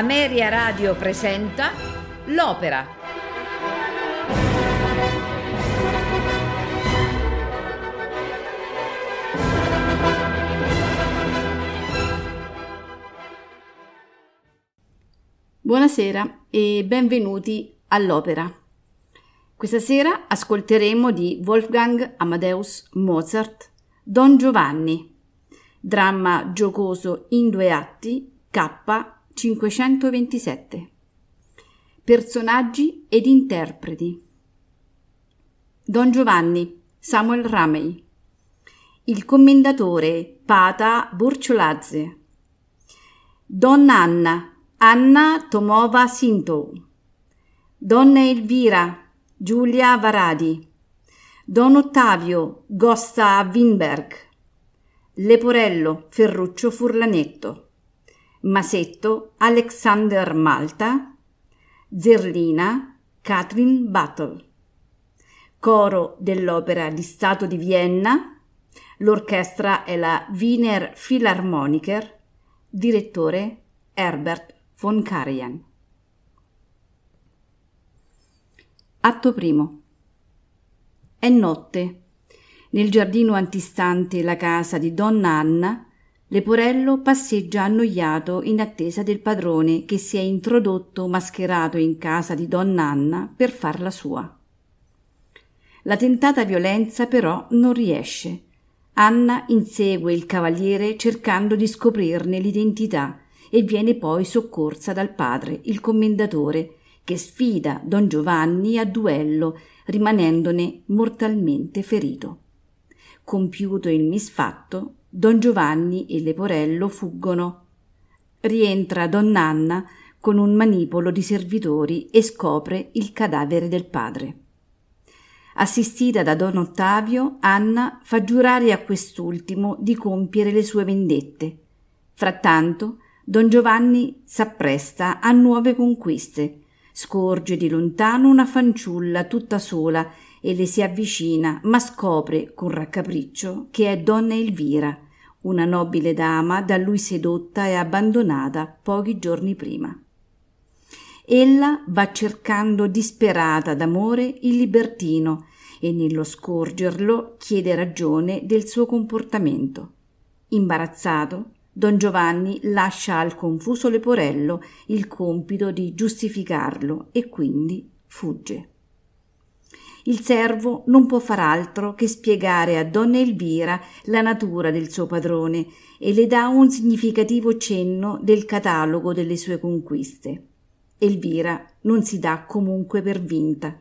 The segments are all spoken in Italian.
Ameria Radio presenta L'Opera. Buonasera e benvenuti all'Opera. Questa sera ascolteremo di Wolfgang Amadeus Mozart Don Giovanni, dramma giocoso in due atti K 527. Personaggi ed interpreti. Don Giovanni, Samuel Ramey. Il commendatore, Pata Burciolazze. Donna Anna, Anna Tomova Sinto. Donna Elvira, Giulia Varadi. Don Ottavio, Gosta Winberg. Leporello, Ferruccio Furlanetto. Masetto Alexander Malta, Zerlina Catherine Battle. Coro dell'Opera di Stato di Vienna, l'orchestra è la Wiener Philharmoniker, direttore Herbert von Karajan. Atto primo. È notte. Nel giardino antistante la casa di Donna Anna Leporello passeggia annoiato in attesa del padrone che si è introdotto mascherato in casa di donna Anna per farla sua. La tentata violenza però non riesce. Anna insegue il cavaliere cercando di scoprirne l'identità e viene poi soccorsa dal padre, il commendatore, che sfida don Giovanni a duello, rimanendone mortalmente ferito. Compiuto il misfatto, Don Giovanni e Leporello fuggono. Rientra Donna Anna con un manipolo di servitori e scopre il cadavere del padre. Assistita da Don Ottavio, Anna fa giurare a quest'ultimo di compiere le sue vendette. Frattanto, Don Giovanni s'appresta a nuove conquiste. Scorge di lontano una fanciulla tutta sola e le si avvicina, ma scopre con raccapriccio che è donna Elvira, una nobile dama da lui sedotta e abbandonata pochi giorni prima. Ella va cercando disperata d'amore il libertino e nello scorgerlo chiede ragione del suo comportamento. Imbarazzato, Don Giovanni lascia al confuso leporello il compito di giustificarlo e quindi fugge il servo non può far altro che spiegare a donna Elvira la natura del suo padrone e le dà un significativo cenno del catalogo delle sue conquiste. Elvira non si dà comunque per vinta.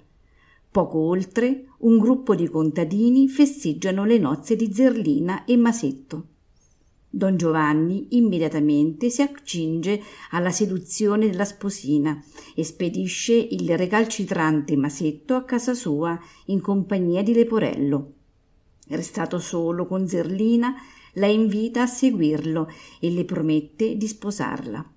Poco oltre, un gruppo di contadini festeggiano le nozze di Zerlina e Masetto. Don Giovanni immediatamente si accinge alla seduzione della sposina e spedisce il recalcitrante Masetto a casa sua in compagnia di Leporello. Restato solo con Zerlina, la invita a seguirlo e le promette di sposarla.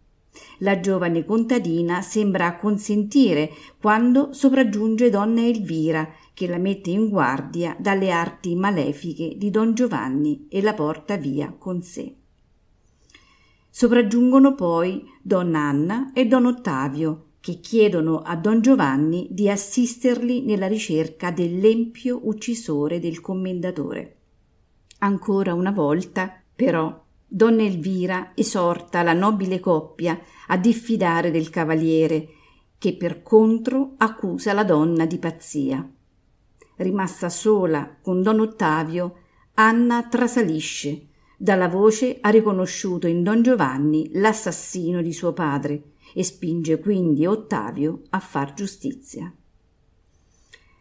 La giovane contadina sembra acconsentire quando sopraggiunge donna Elvira che la mette in guardia dalle arti malefiche di don Giovanni e la porta via con sé. Sopraggiungono poi donna Anna e don Ottavio, che chiedono a don Giovanni di assisterli nella ricerca dell'empio uccisore del commendatore. Ancora una volta, però, donna Elvira esorta la nobile coppia a diffidare del cavaliere, che per contro accusa la donna di pazzia. Rimasta sola con don Ottavio, Anna trasalisce. Dalla voce ha riconosciuto in don Giovanni l'assassino di suo padre e spinge quindi Ottavio a far giustizia.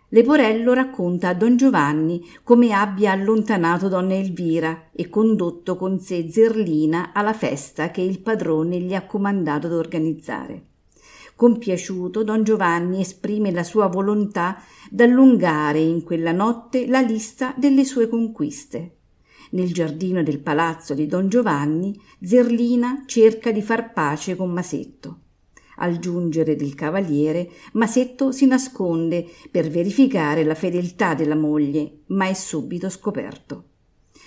Leporello racconta a don Giovanni come abbia allontanato donna Elvira e condotto con sé Zerlina alla festa che il padrone gli ha comandato d'organizzare. Compiaciuto, don Giovanni esprime la sua volontà d'allungare in quella notte la lista delle sue conquiste. Nel giardino del palazzo di don Giovanni, Zerlina cerca di far pace con Masetto. Al giungere del cavaliere, Masetto si nasconde per verificare la fedeltà della moglie, ma è subito scoperto.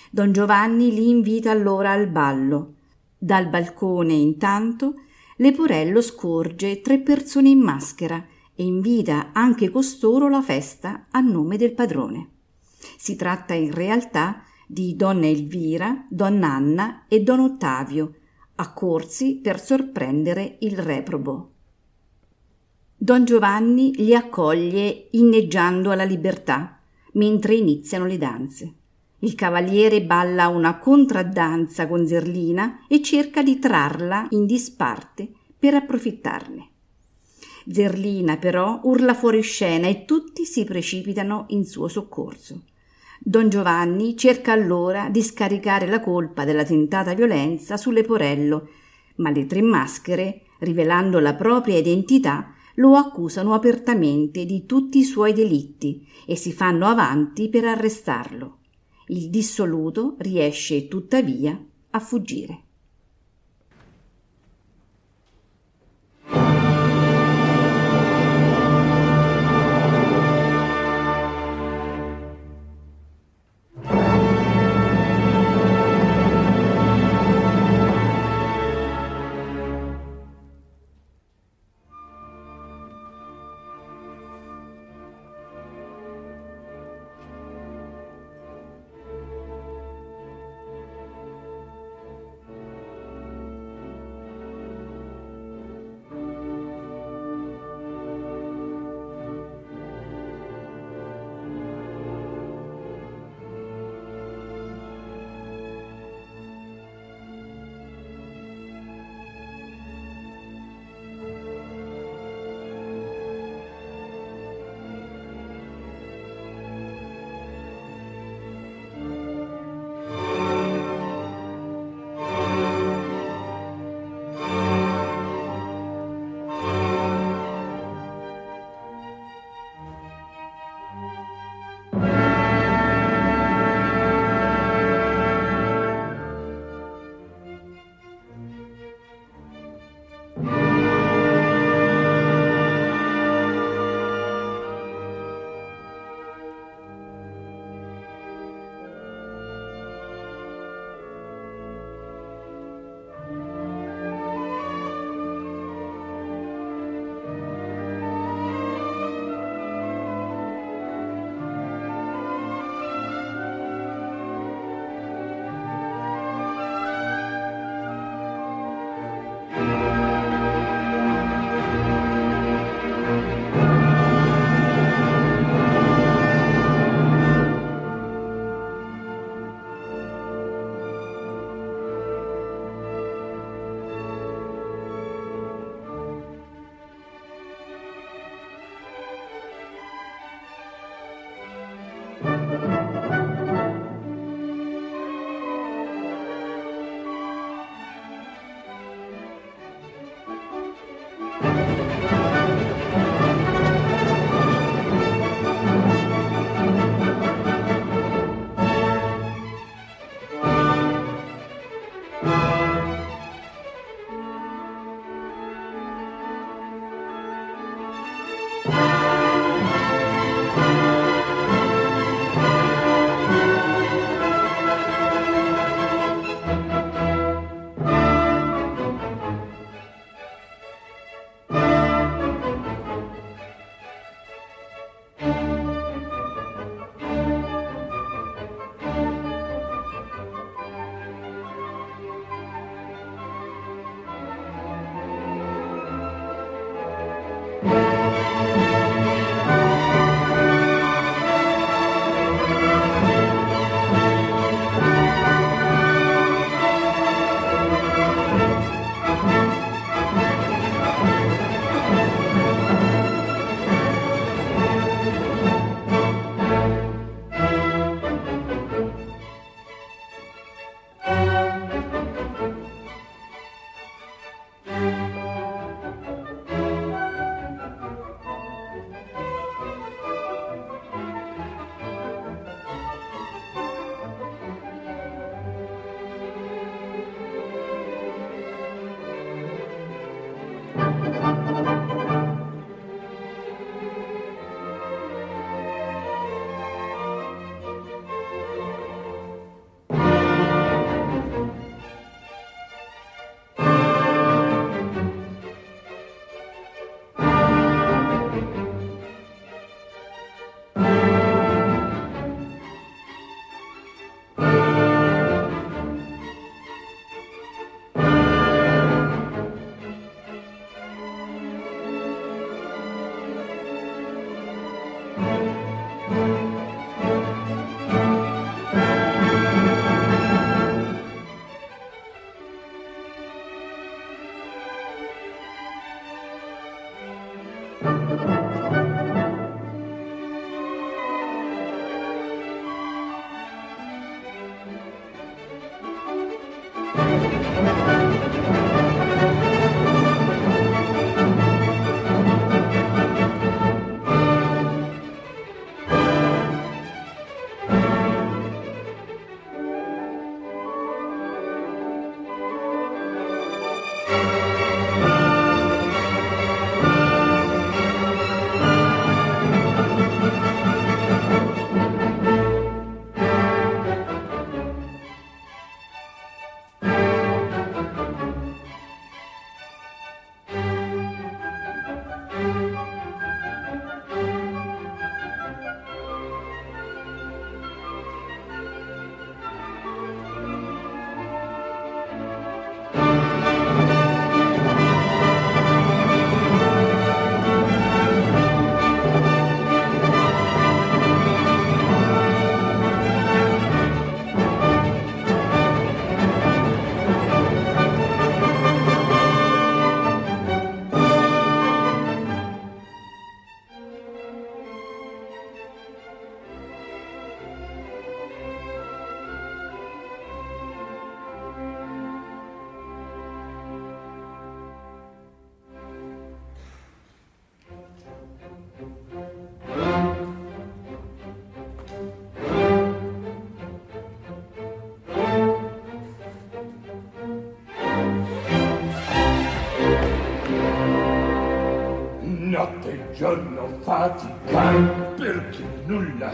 Don Giovanni li invita allora al ballo. Dal balcone, intanto, Leporello scorge tre persone in maschera e invita anche costoro alla festa a nome del padrone. Si tratta in realtà di donna Elvira, donna Anna e don Ottavio, accorsi per sorprendere il reprobo. Don Giovanni li accoglie inneggiando alla libertà, mentre iniziano le danze. Il cavaliere balla una contraddanza con Zerlina e cerca di trarla in disparte per approfittarne. Zerlina però urla fuori scena e tutti si precipitano in suo soccorso. Don Giovanni cerca allora di scaricare la colpa della tentata violenza su Leporello, ma le tre maschere, rivelando la propria identità, lo accusano apertamente di tutti i suoi delitti e si fanno avanti per arrestarlo. Il dissoluto riesce tuttavia a fuggire.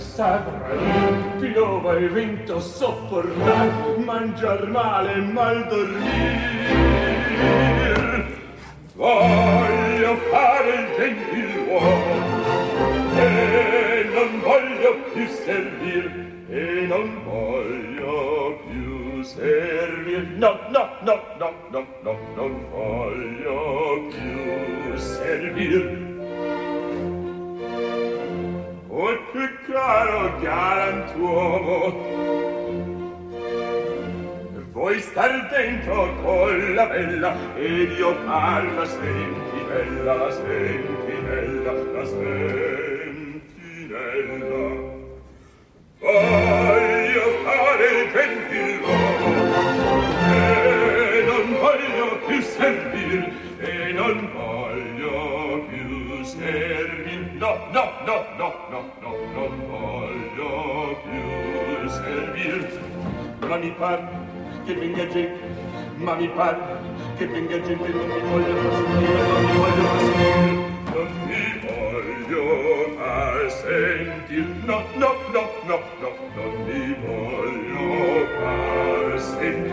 Saprai piova e vento sopportar mangiar male e mal dormir voglio fare il gentiluomo e non voglio più servir e non voglio più servir. No no no no no no non voglio più servir Che caro galantuomo Vuoi star dentro con la bella Ed io parla sentinella La sentinella, la sentinella Voglio fare il gentiluomo E non voglio più servir E non voglio No, no, no, no, no, no Non voglio più servir Ma mi par che venga gente Ma mi par che venga gente Non mi voglio fastidire Non mi voglio fastidire Non mi voglio far sentir No, no, no, no, no Non mi voglio far sentir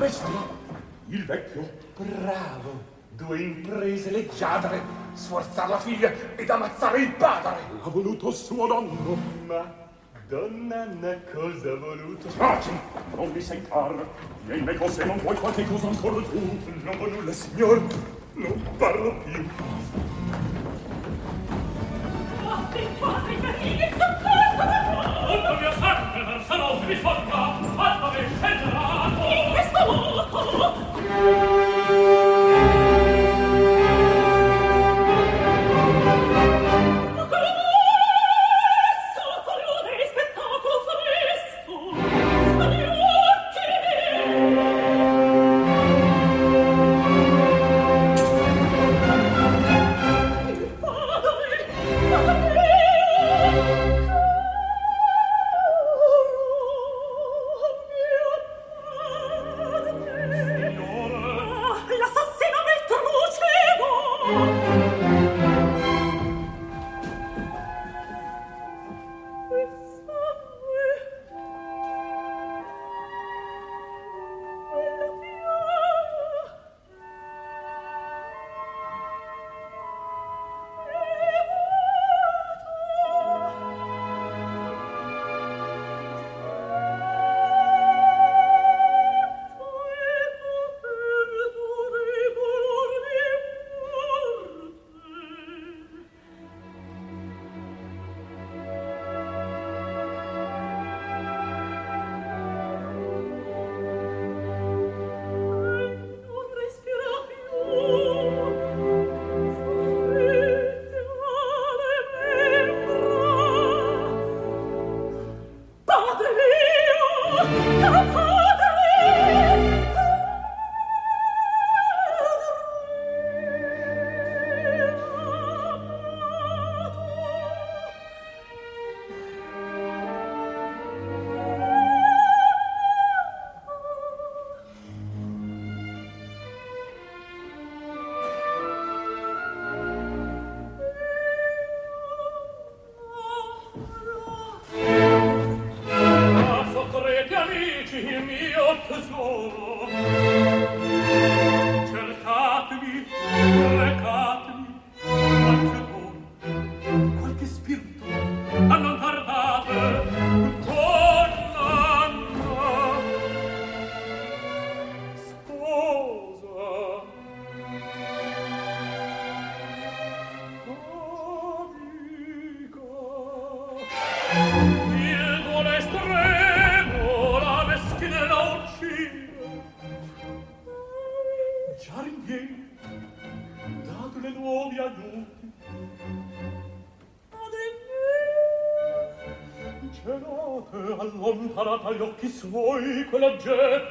bestia? Il vecchio? Bravo. Due imprese leggiadre. Sforzar la figlia ed ammazzare il padre. L'ha voluto suo nonno. Ma Donna Anna cosa ha voluto? Taci! Non mi sei car! Vieni me cose, non vuoi qualche cosa ancora tu? Non vuoi nulla, signor! Non parlo più! Fatti, per il soccorso! Tutto mio sangue, se non si mi sfoglia! Fatemi scelerato! suoi quella gente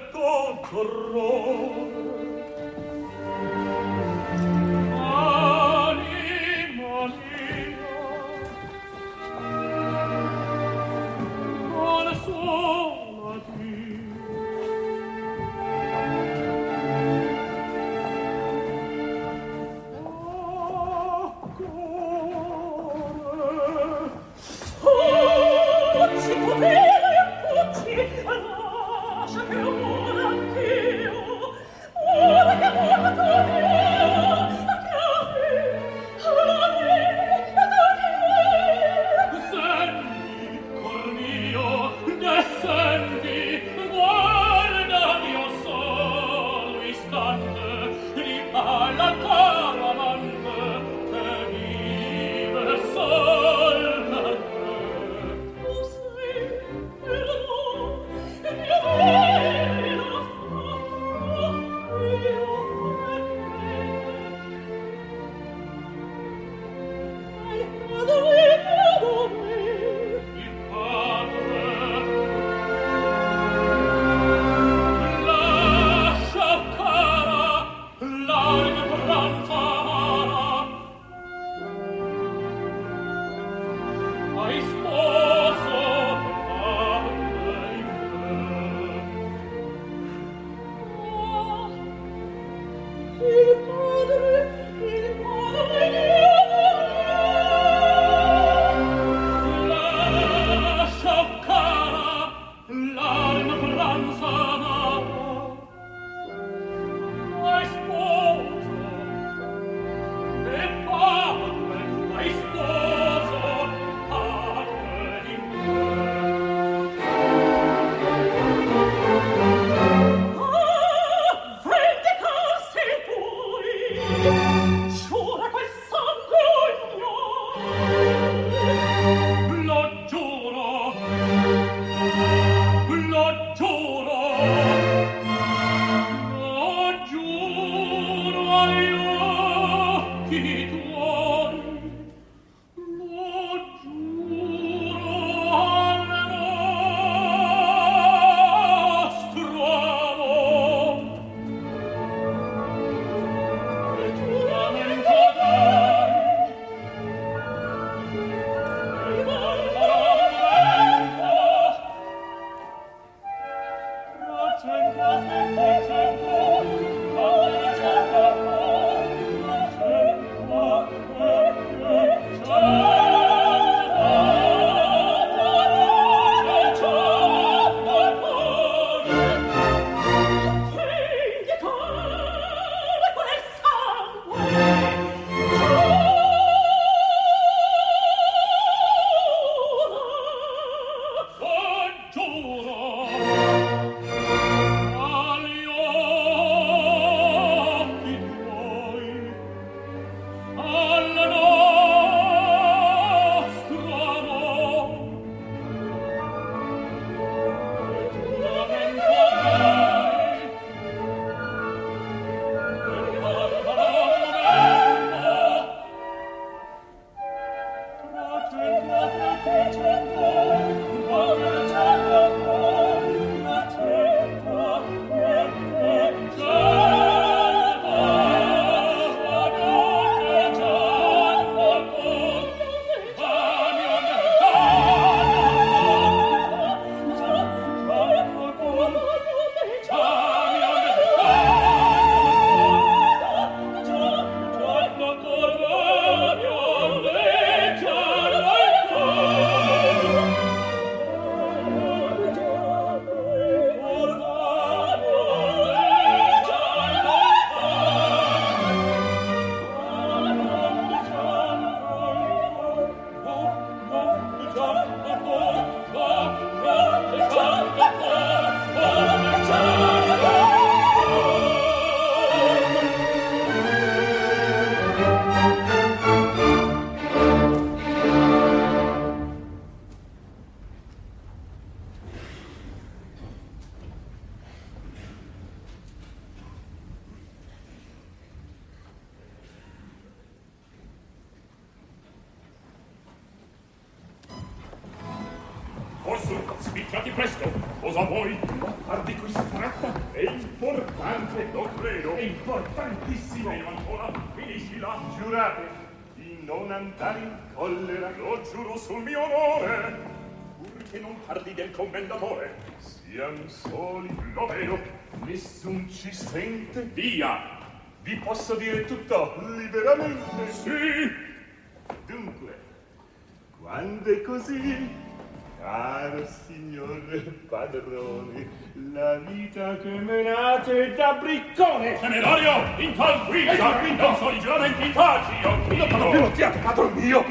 sono i giuramenti in taci, io Non parlo più lo fiato, padron mio.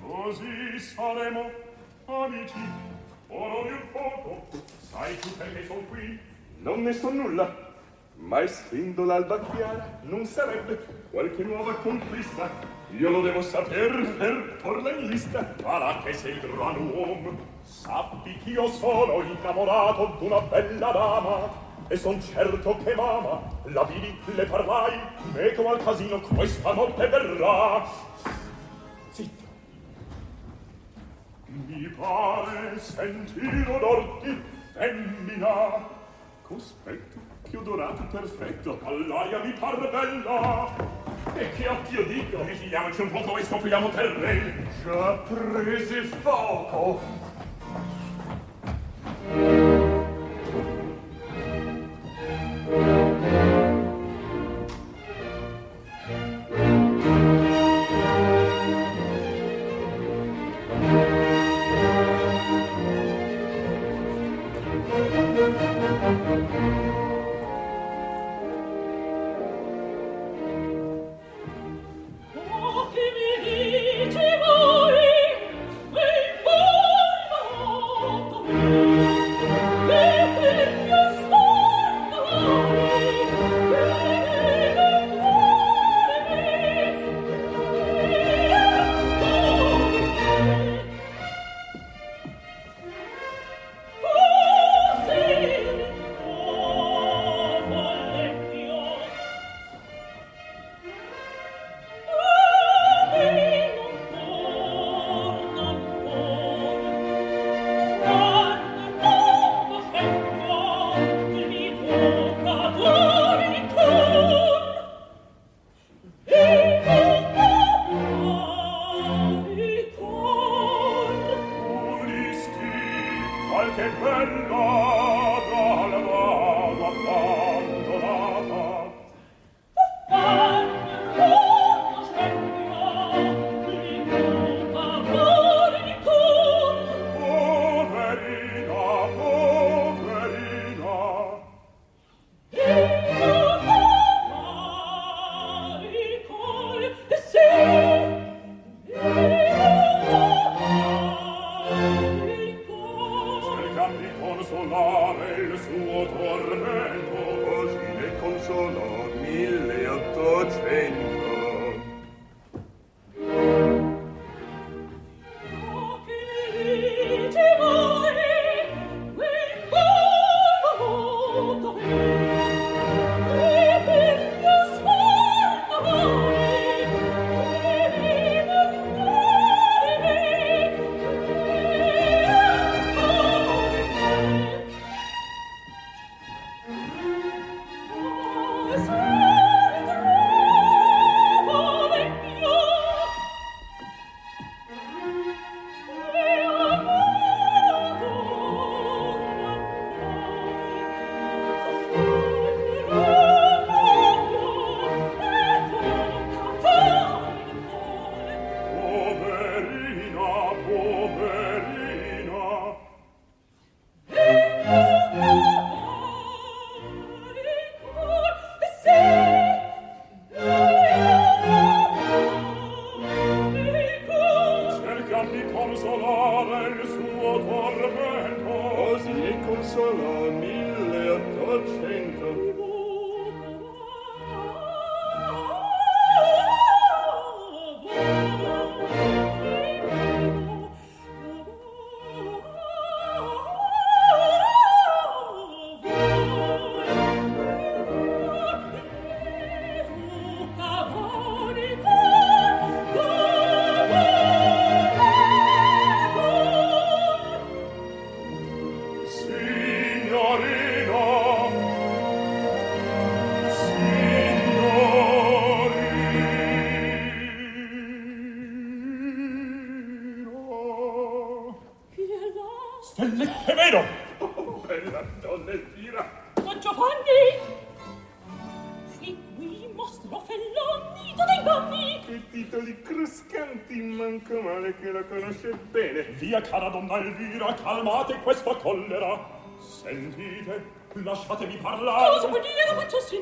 Così saremo amici. Oro di un poco, sai tu perché son qui? Non ne so nulla. Ma essendo l'alba chiara, non sarebbe qualche nuova conquista. Io lo devo saper per porla in lista. Farà che sei gran uomo. Sappi che io sono innamorato d'una bella dama. E son certo che mamma la vidi, le parlai, meco al casino questa notte verrà. Zitto. Mi pare sentir odor di femmina. Cospetto, che odorato perfetto. All'aria mi par bella. E che occhio dico? Vigiliamoci un poco e scopriamo terreno. Già prese fuoco. Bye. calmate questa collera. Sentite, lasciatemi parlare. Cosa vuol dire, la ciò si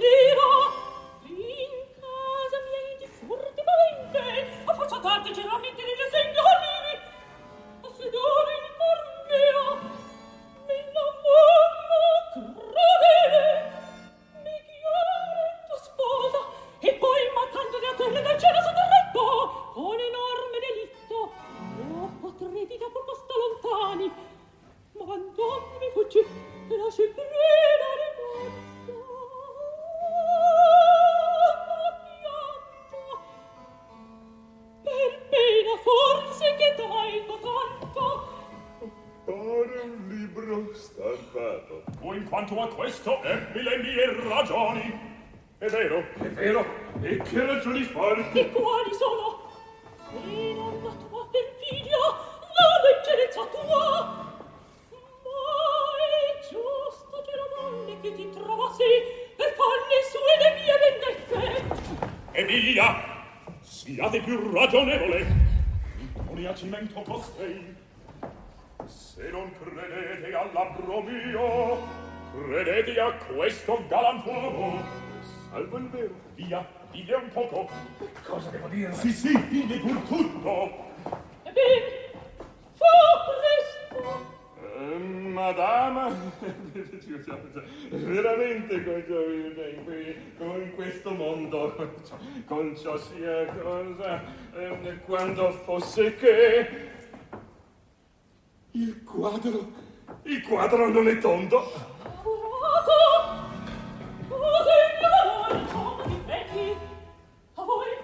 Sì, sì, dille pur tutto. Ebbene, fa presto. Eh, madama, veramente con, ciò- con questo mondo, con ciò sia cosa, eh, quando fosse che il quadro, il quadro non è tondo. Lavorato! Cosa in ciò mi vedi? A voi?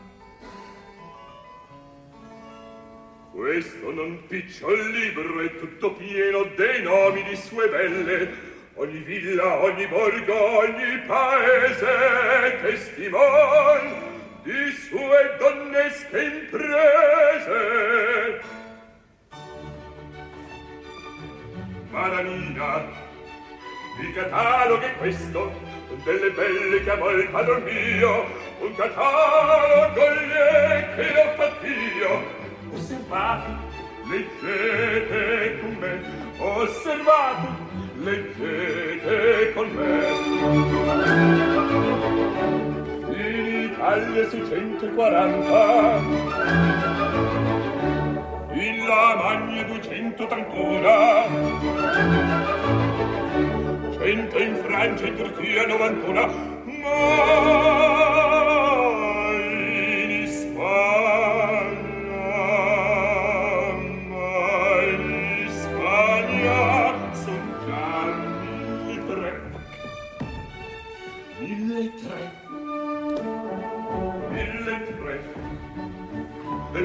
Questo non picciol libro è tutto pieno dei nomi di sue belle. Ogni villa, ogni borgo, ogni paese testimon di sue donnesche imprese. Maranina, il catalogo è questo, delle belle che amò il padron mio, un catalogo lì che l'ho fatto io, osservate, leggete con me, osservate, leggete con me. In Italia su 140, in Lamagna 200 ancora, cento in Francia e Turchia 91, ma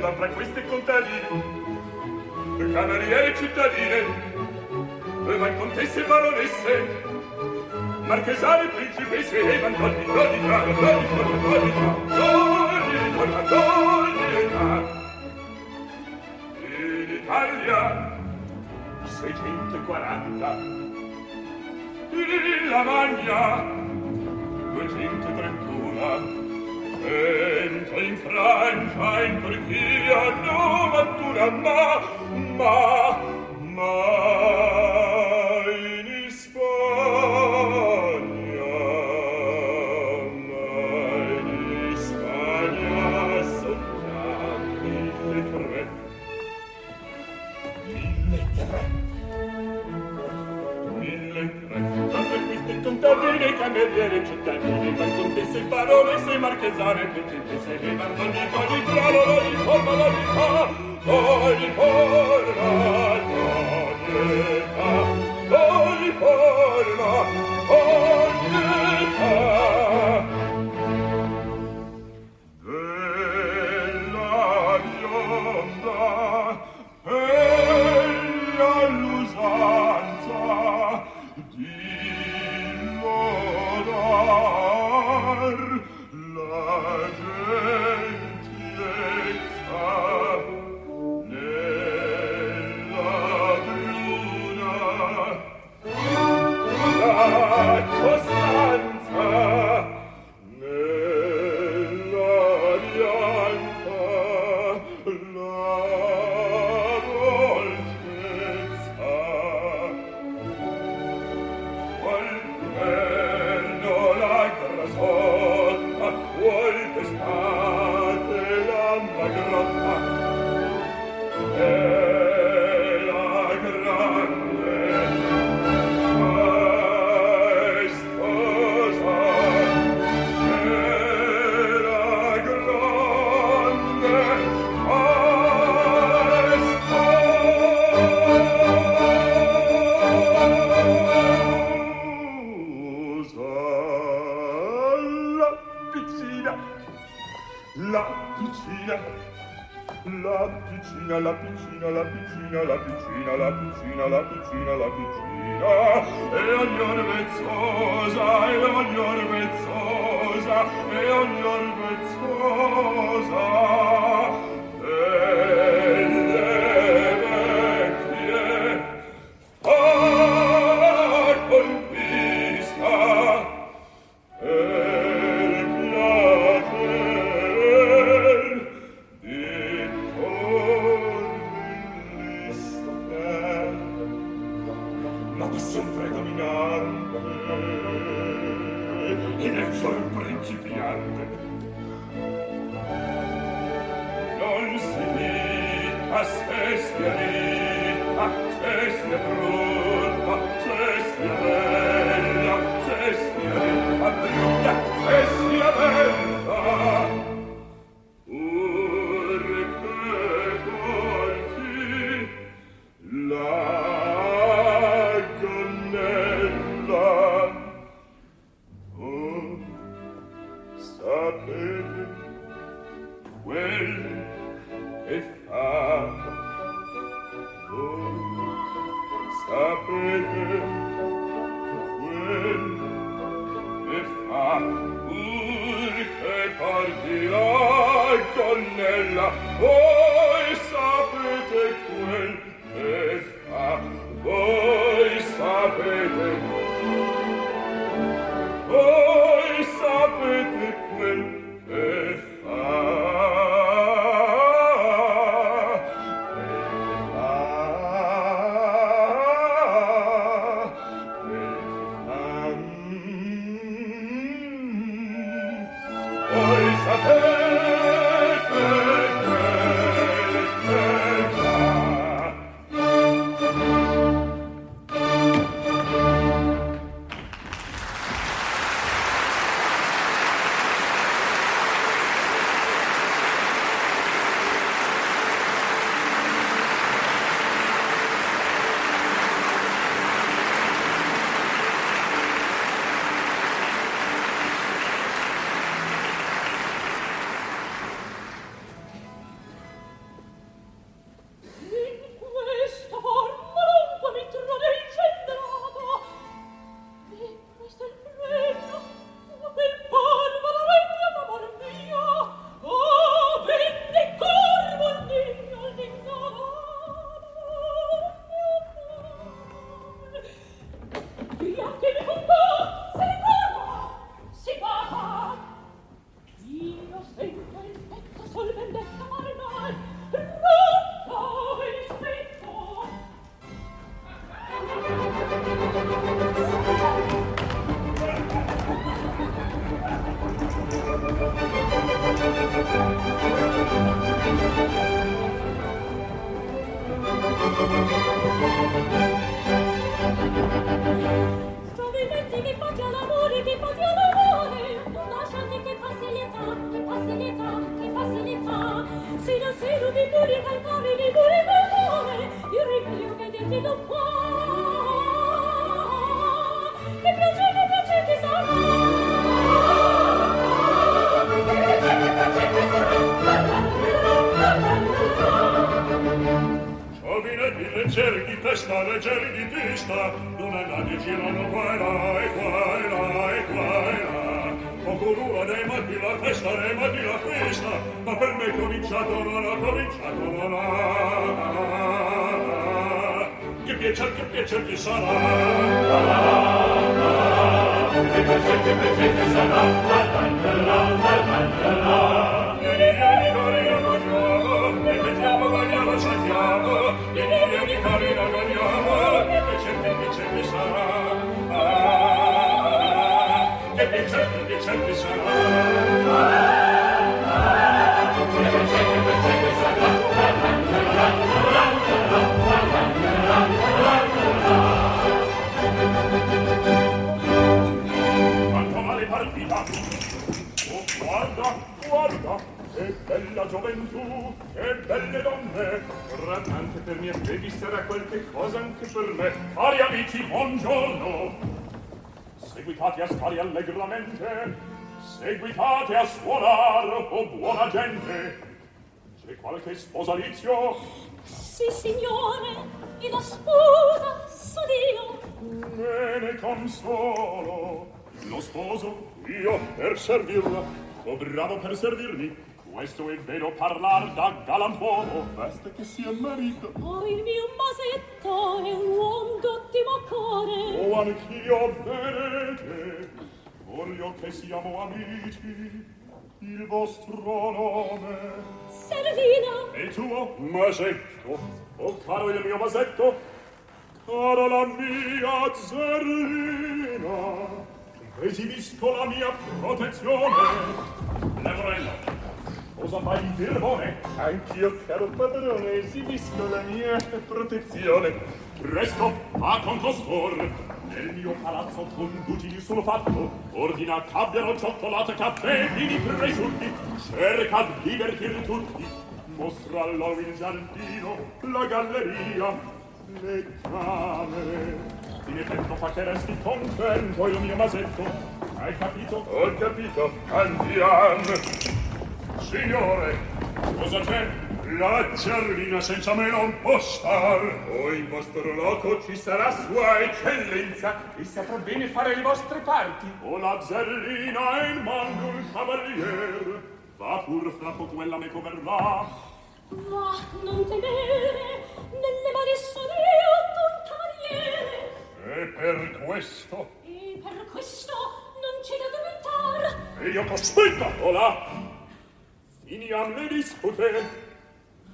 Da tra queste contadine, cameriere cittadine, e van contesse e baronesse, marchesane, principesse, e van donni, donni, donni, donni, donni, donni, donni, donni, donni, donni, In Italia, 640, in Lamagna, 231, Entra in Francia, in Turchia, no natura ma, ma, ma in Ispagna, ma in Ispagna soltanto mille tre. Mille tre. Mille tre. Tanto acquisti, contadini, camerieri, cittadini, e sei barone, sei marchesane, e sei levantoni, ogni trolo, ogni forma, ogni forma, ogni forma. Guarda, guarda, che bella gioventù, che belle donne. Ramante per mia fede sarà qualche cosa anche per me. Cari amici, buongiorno. Seguitate a stare allegramente. Seguitate a suonar, oh buona gente. C'è qualche sposalizio? Sì, signore, e la sposa sono io. Me ne consolo. Lo sposo io per servirla. troppo bravo per servirmi. Questo è vero parlar da galantuomo. Basta che sia marito. Oh, il mio masetto è un uomo d'ottimo cuore. Oh, anch'io, vedete, voglio che siamo amici. Il vostro nome? Servino. E il tuo? Masetto. Oh, caro il mio masetto. Cara la mia zerlina esibisco la mia protezione. Lavorello, cosa fai in firmone? Anch'io, caro padrone, esibisco la mia protezione. Presto, a conto scor. Nel mio palazzo conduti il solo fatto. Ordina cabbiano, cioccolato, caffè, vini presunti. Cerca di divertir tutti. Mostra loro il giardino, la galleria, le camere. In effetto fa che resti contento il mio masetto. Hai capito? Ho capito. Andiamo. Signore, cosa c'è? La giardina senza me non può star. O in vostro loco ci sarà sua eccellenza e saprà bene fare le vostre parti. O la zerlina è in mando il cavalier. Va pur fra poco ella me coverrà. va, non temere, nelle mani sono io d'un cavaliere. E per questo? E per questo non c'è da dubitar. E io cospetta, ola! Finiam le dispute.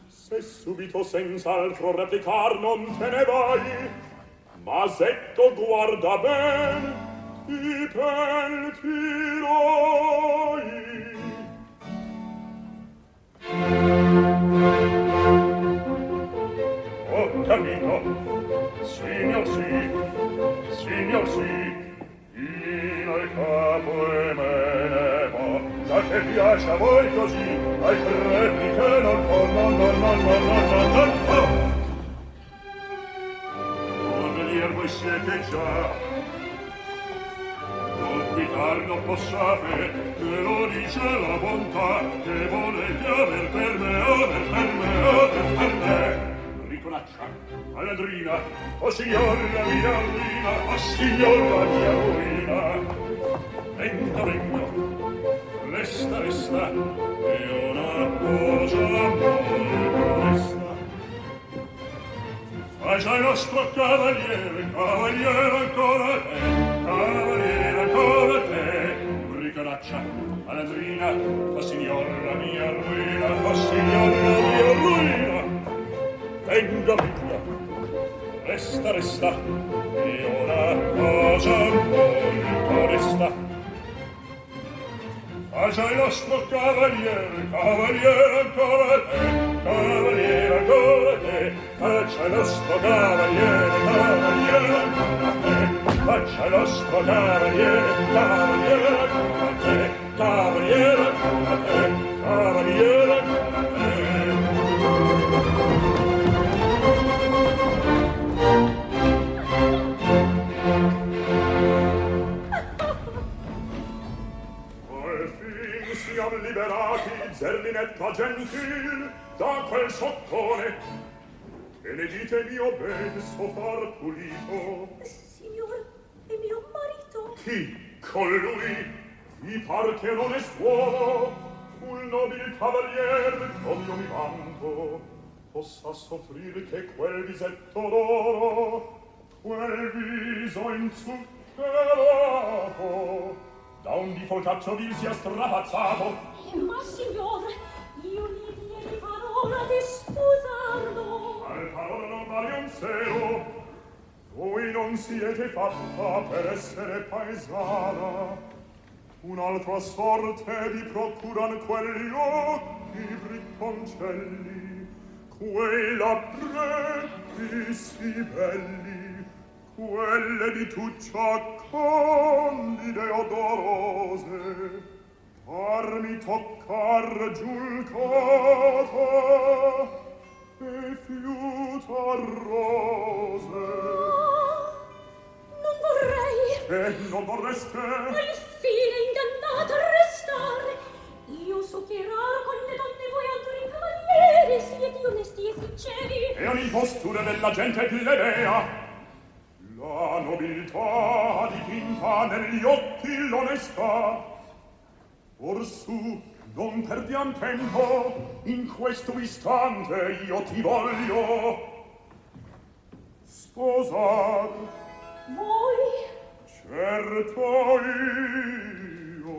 Se subito senz'altro replicar non te ne vai, Masetto guarda ben, ti pentirai. Thank capito? Signor sì, signor sì, Ino il capo e me ne va, Da che piace a voi così, ai crepi che non fa, non, non, non, non, non, non, non fa. Cavalier voi siete già, non pitar non possiate, che lo dice la bontà, che volete aver per me, aver per me, aver per me. Ricolaccia, malandrina, o signor la mia ruina, o signor la mia ruina. Venga, venga, resta, resta, e una cosa molto resta. Faccia il nostro cavaliere, cavaliere ancora te, cavaliere ancora te. Ricanaccia, malandrina, fa signor la mia ruina, fa signor la mia ruina. venga via resta resta. E una cosa molto resta. Faccia il nostro cavaliere cavaliere ancora te cavaliere ancora te. Faccia il nostro cavaliere cavaliere ancora te. Faccia il nostro cavaliere cavaliere ancora te cavaliere ancora te cavaliere ancora te. Zerlinetta gentil da quel sottone. E ne dite mio ben so far pulito. Signor è mio marito. Chi? Colui vi par che non è suo un nobile cavalier com'io mi vanto possa soffrir che quel visetto d'oro quel viso inzuccherato da un di folcaccio vil sia strapazzato ma signor, io gli diedi parola di sposarlo. Al parola non vale un sero, voi non siete fatta per essere paesana. Un'altra sorte vi procuran quelli occhi bricconcelli, quei labbretti si belli, quelle di tuccia condide odorose, farmi toccar giulcata e fiuta rose. No, non vorrei. E non vorreste? Al fine ingannato restare. Io so che raro con le donne voi altri cavalieri siete onesti e sinceri. E un'impostura della gente plebea la nobiltà dipinta negli occhi l'onestà. Orsù, non perdiam tempo, in questo istante io ti voglio sposar. Voi? Certo io.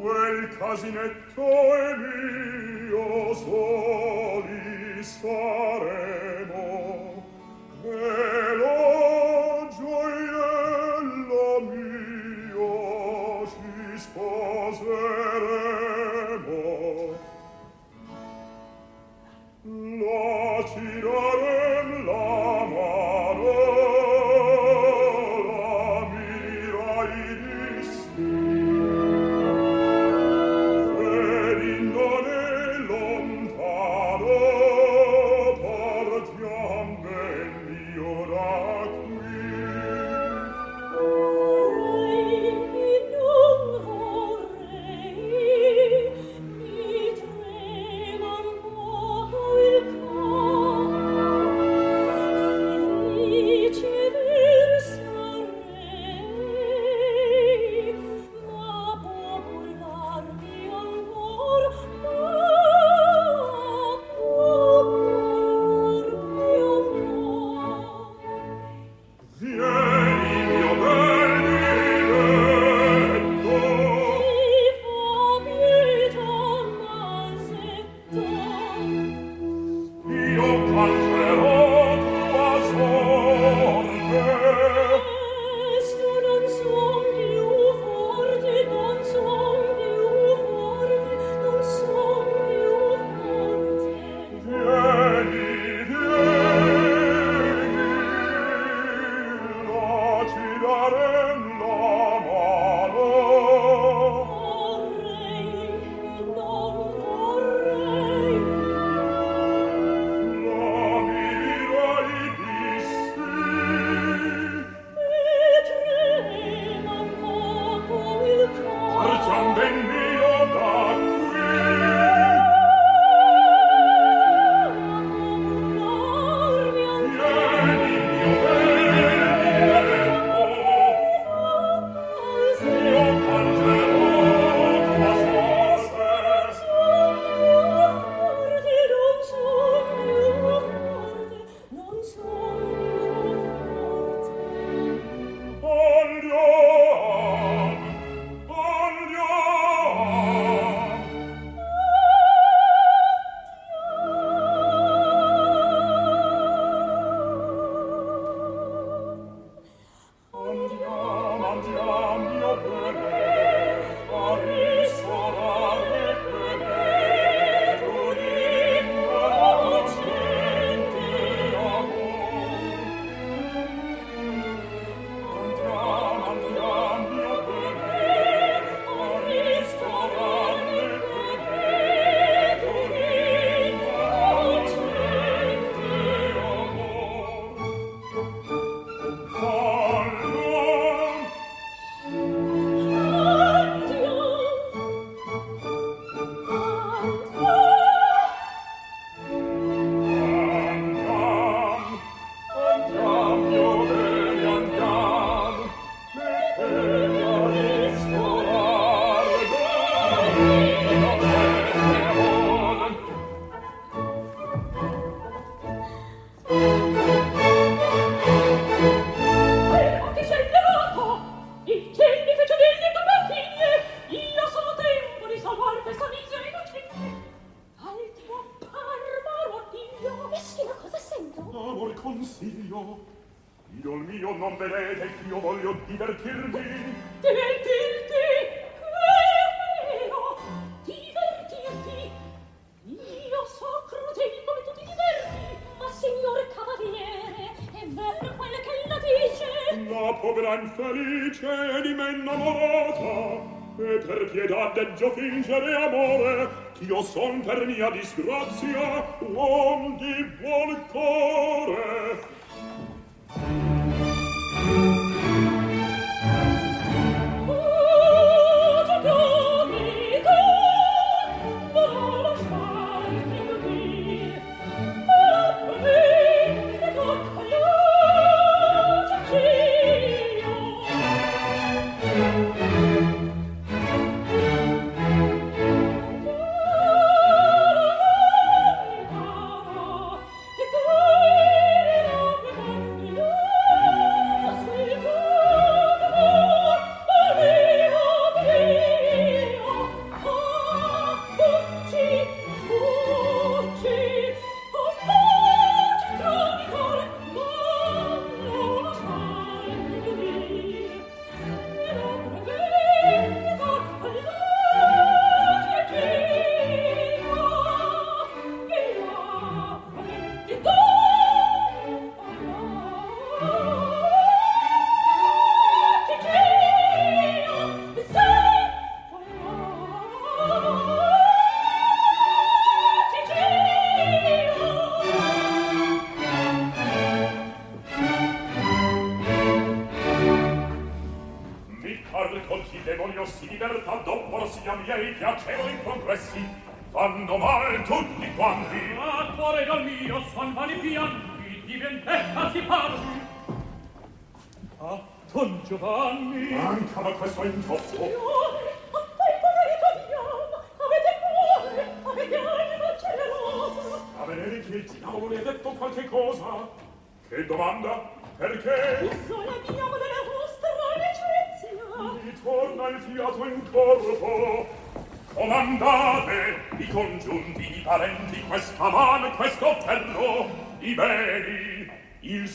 Quel casinetto è mio, soli saremo, veloci. sere this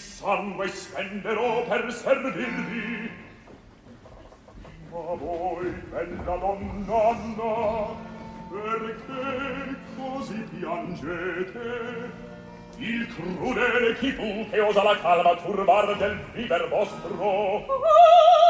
sangue spenderò per servirvi ma voi bella donna Anna perché così piangete il crudele chi fu che osa la calma turbar del viver vostro ah!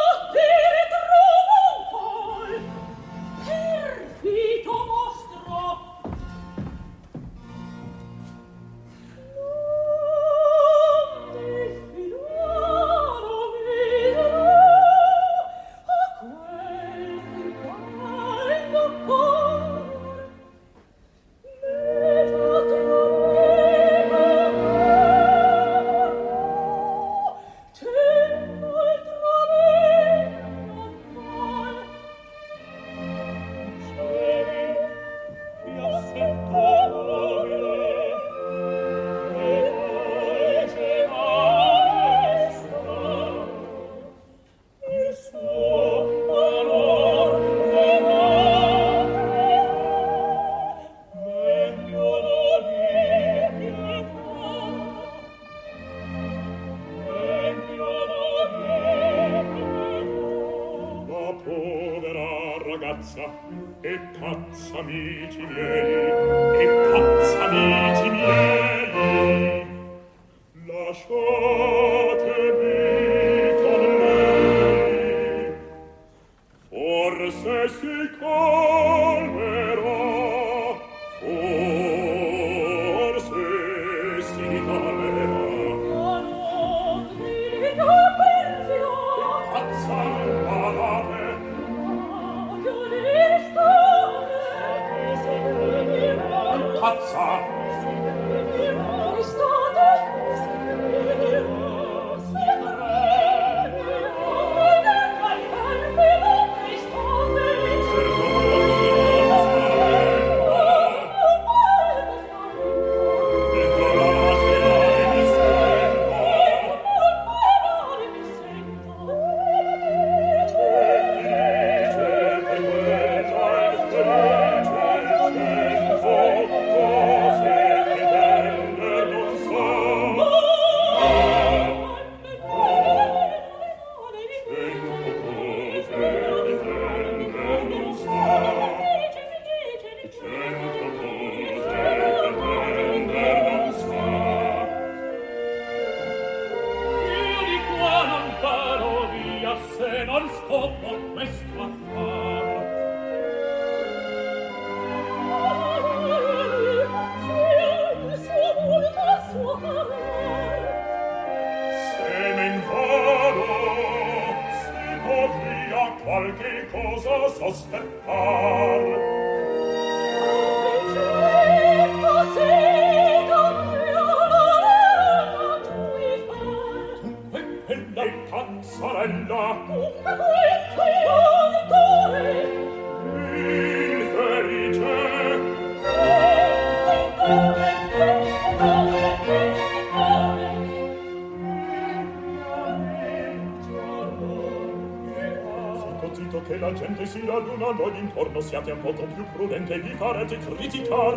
siate un poco più prudente vi farete criticar.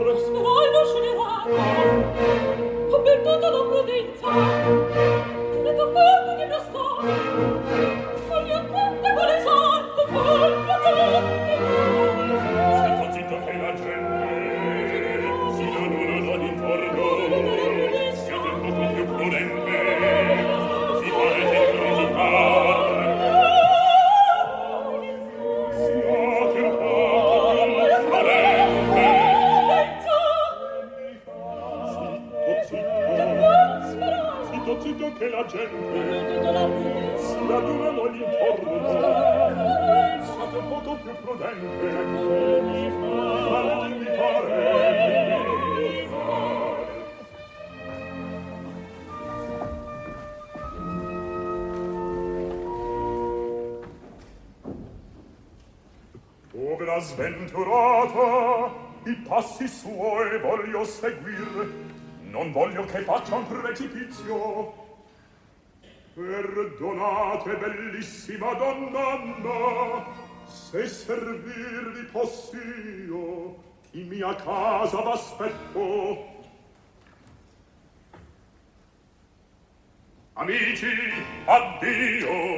casa v'aspetto. Amici, addio!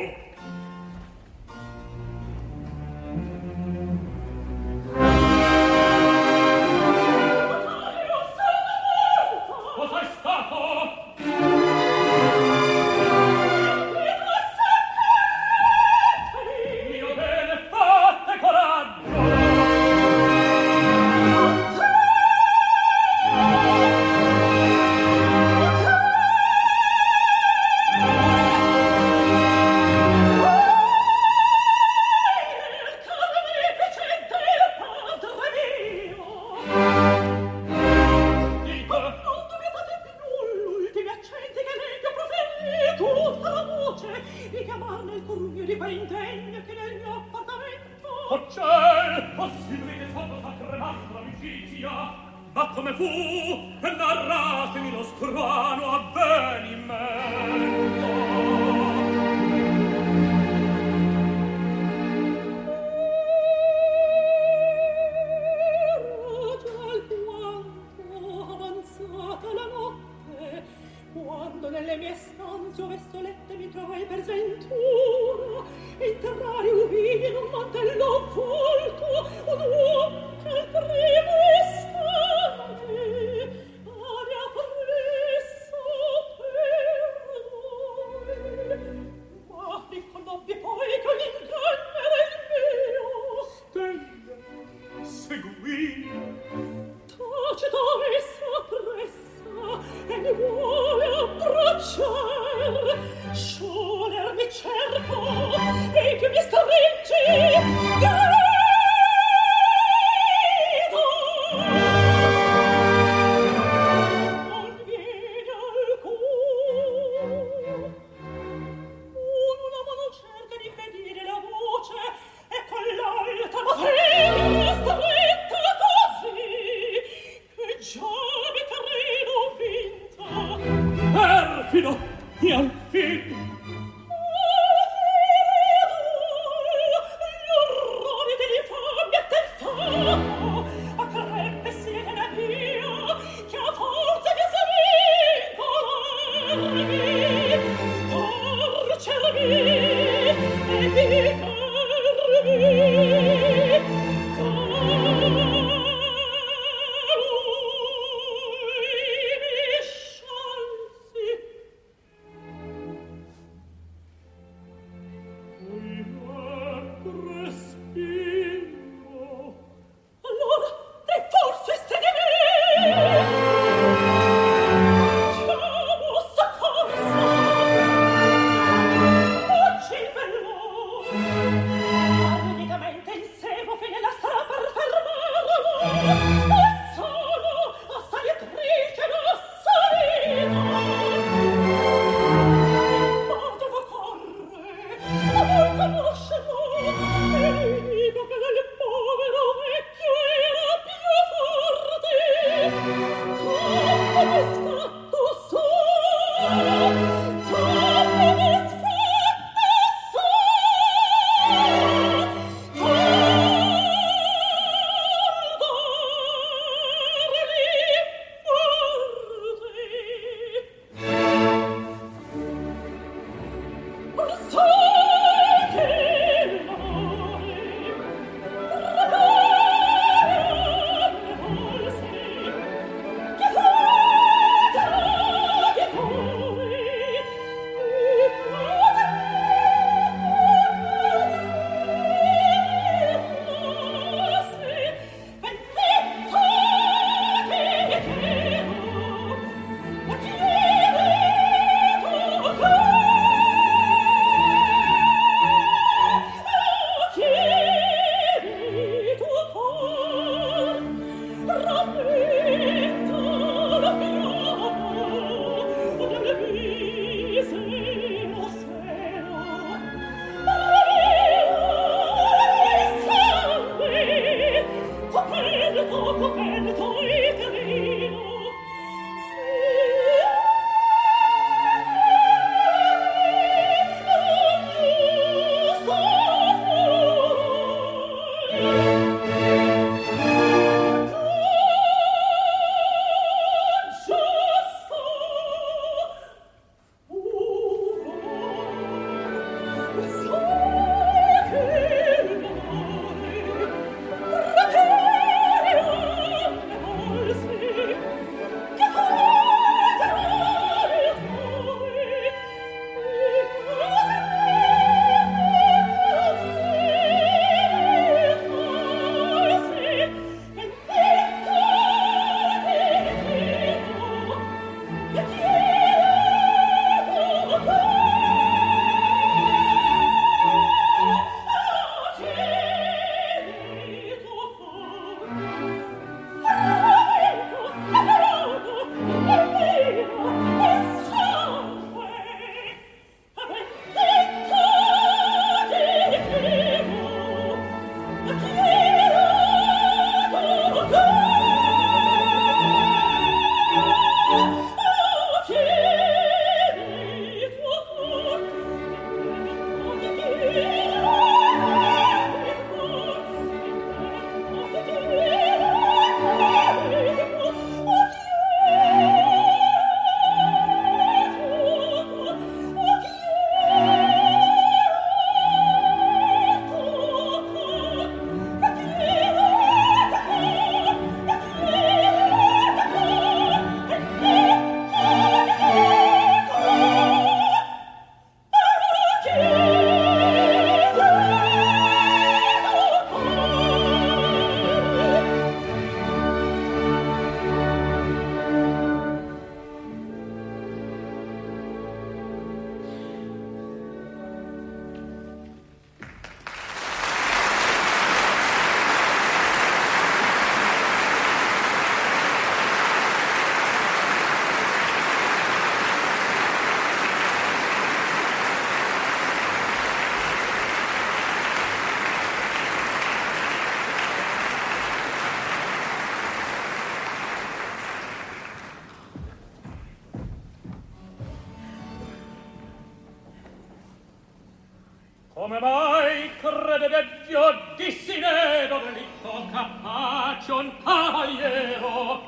Come mai credete io dissine delitto capace un cavaliero?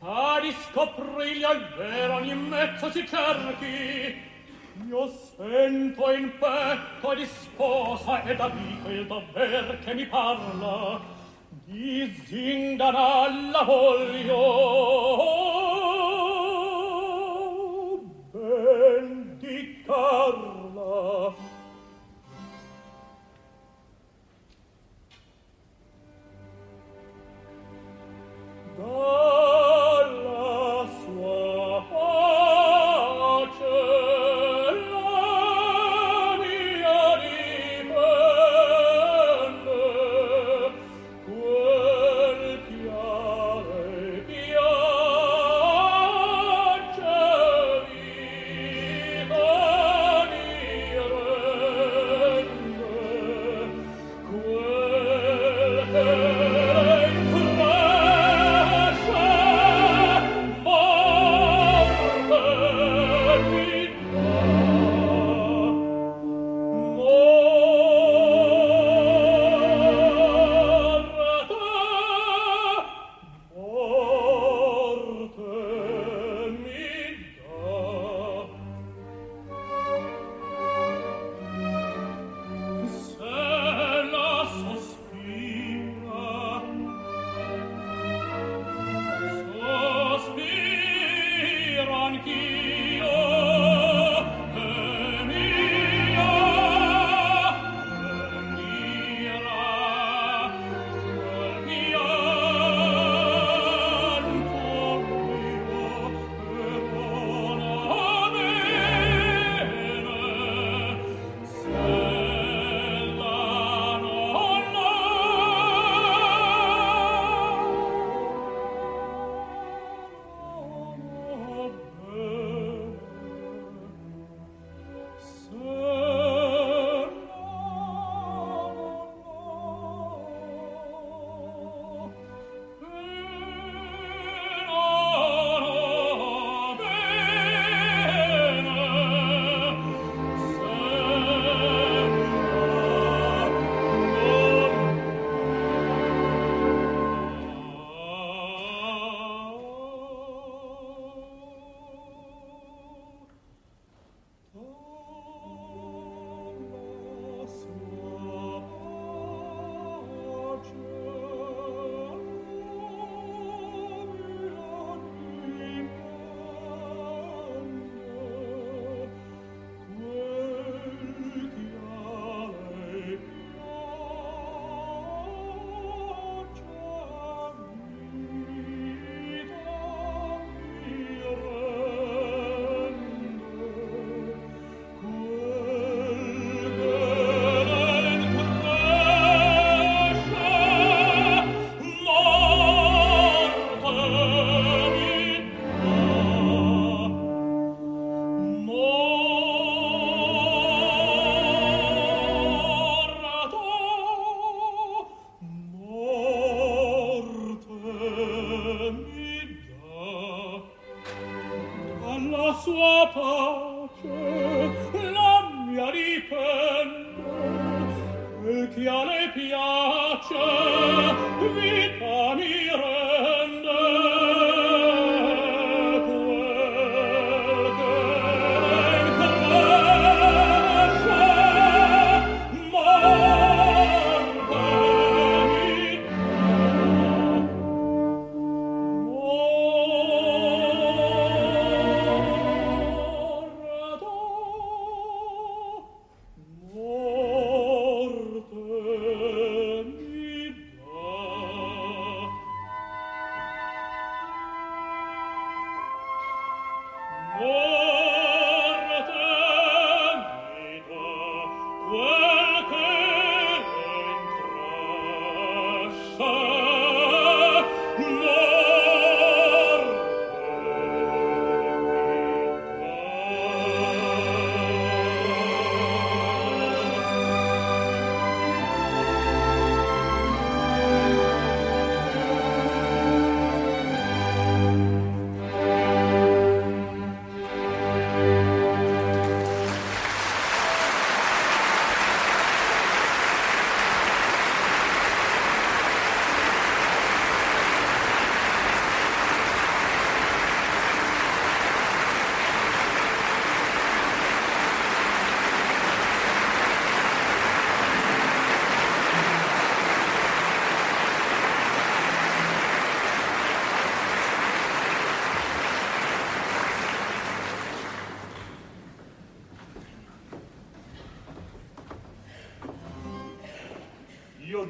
A riscoprirgli al vero ogni mezzo si cerchi. Io sento in petto di sposa ed amico il dover che mi parla. Di zingana la voglio.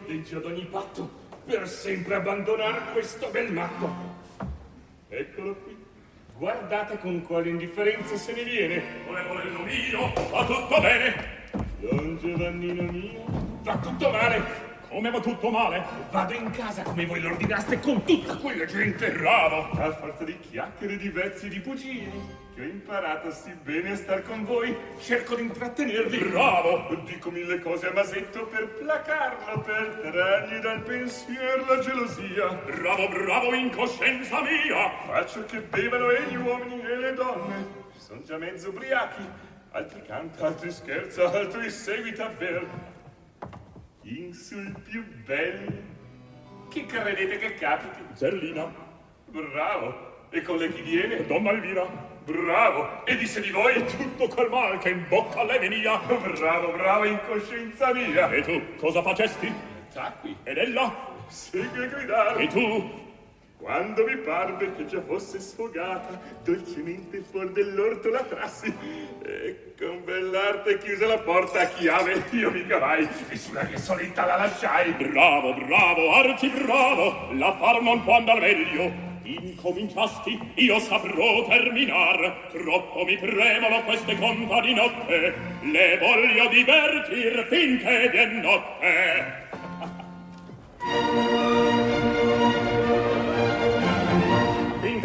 Deggio ad ogni patto per sempre abbandonar questo bel matto. Eccolo qui. Guardate con quale indifferenza se ne viene. Volendo mio, va tutto bene. Don Giovannino mio, va tutto male. Come va tutto male? Vado in casa come voi l'ordinaste con tutta quella gente. Bravo! Forza di chiacchiere, di vezzi di bugie, che ho imparato sì bene a star con voi, cerco di intrattenerli. Bravo! Dico mille cose a Masetto per placarlo, per trargli dal pensiero la gelosia. Bravo, bravo, in coscienza mia! Faccio che bevano e gli uomini e le donne. Sono già mezzo ubriachi. Altri canta, altri scherza, altri seguita a ver in sul più bello. Chi credete che capiti? Zerlina. Bravo. E con lei chi viene? Donna Elvira. Bravo. E disse di voi? Tutto quel mal che in bocca le venia. Bravo, bravo, in coscienza mia. E tu, cosa facesti? Tacqui. Ed ella? Segui a gridare. E tu? Quando mi parve che già fosse sfogata, dolcemente fuori dell'orto la trassi e con bell'arte chiuse la porta a chiave. Io mi cavai e sulla che solita la lasciai. Bravo, bravo, arci bravo, la far non può andar meglio. Incominciasti, io saprò terminar, troppo mi tremano queste conta di notte, le voglio divertir finché vien notte.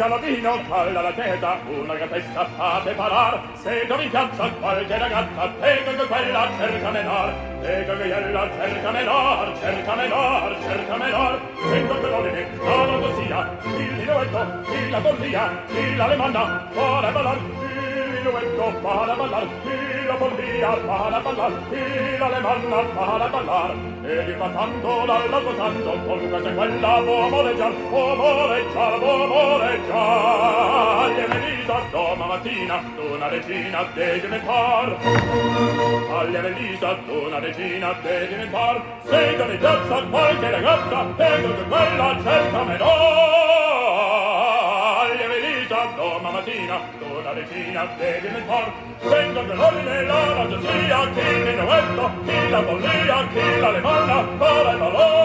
canovino calla la testa? una gatesca a preparar. se non vi piaccia qualche ragazza prego che quella cerca menor prego che quella cerca menor cerca menor cerca menor sento che non è non lo sia il diroetto il la follia il alemanna ora valor Minuetto para ballar, y la follia para ballar, y la alemana para ballar. Ed tanto, fatando, l'alla cotando, con casa quella può amoreggiar, può amoreggiar, può amoreggiar. Gli è venita doma mattina, d'una regina de diventar. Agli è venita d'una regina de diventar, sei da ragazza, qualche ragazza, e quella cerca è vita Doma mattina, d'una retina Vedi nel cor, sento il dolore Nella ragiosia, chi mi duetto Chi la follia, chi la lemonna Fare il valore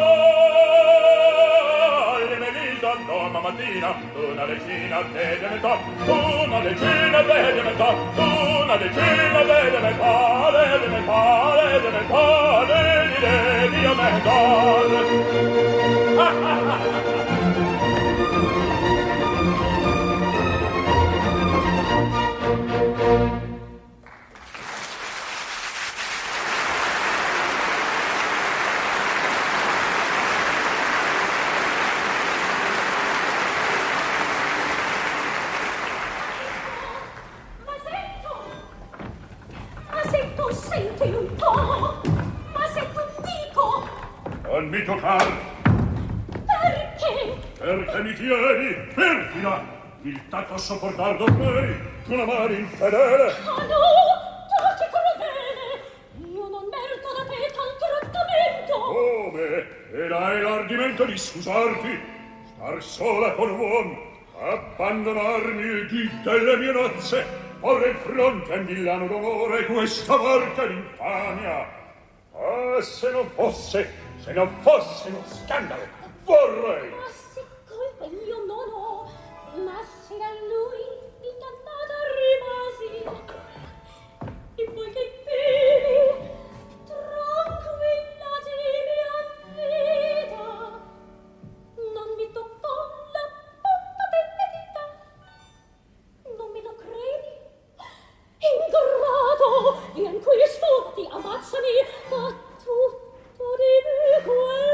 Le melisa domma mattina, d'una retina Vedi nel cor, una retina Vedi nel cor, una retina Vedi nel cor, vedi nel cor Vedi nel cor, vedi nel cor Vedi nel cor toccar. Perché? Perché mi tieni, perfida! Il tatto a sopportar d'ormai, tu la mani infedele! Ah no, taci crudele! Io non merito da te tal trattamento! Come? Ed hai l'ardimento di scusarti? Star sola con un uomo? Abbandonarmi il dì delle mie nozze? Porre in fronte a Milano d'onore questa marca d'infamia? Ah, se non fosse Se non fosse uno scandalo, vorrei! Ma se colpa io non ho, ma se da lui ingannata rimasi. Ok. E poi che vivi, tranquilla di mia vita, non mi toccò la punta delle dita. Non me lo credi? Ingrato, vien qui sfugati, ammazzami, ma What?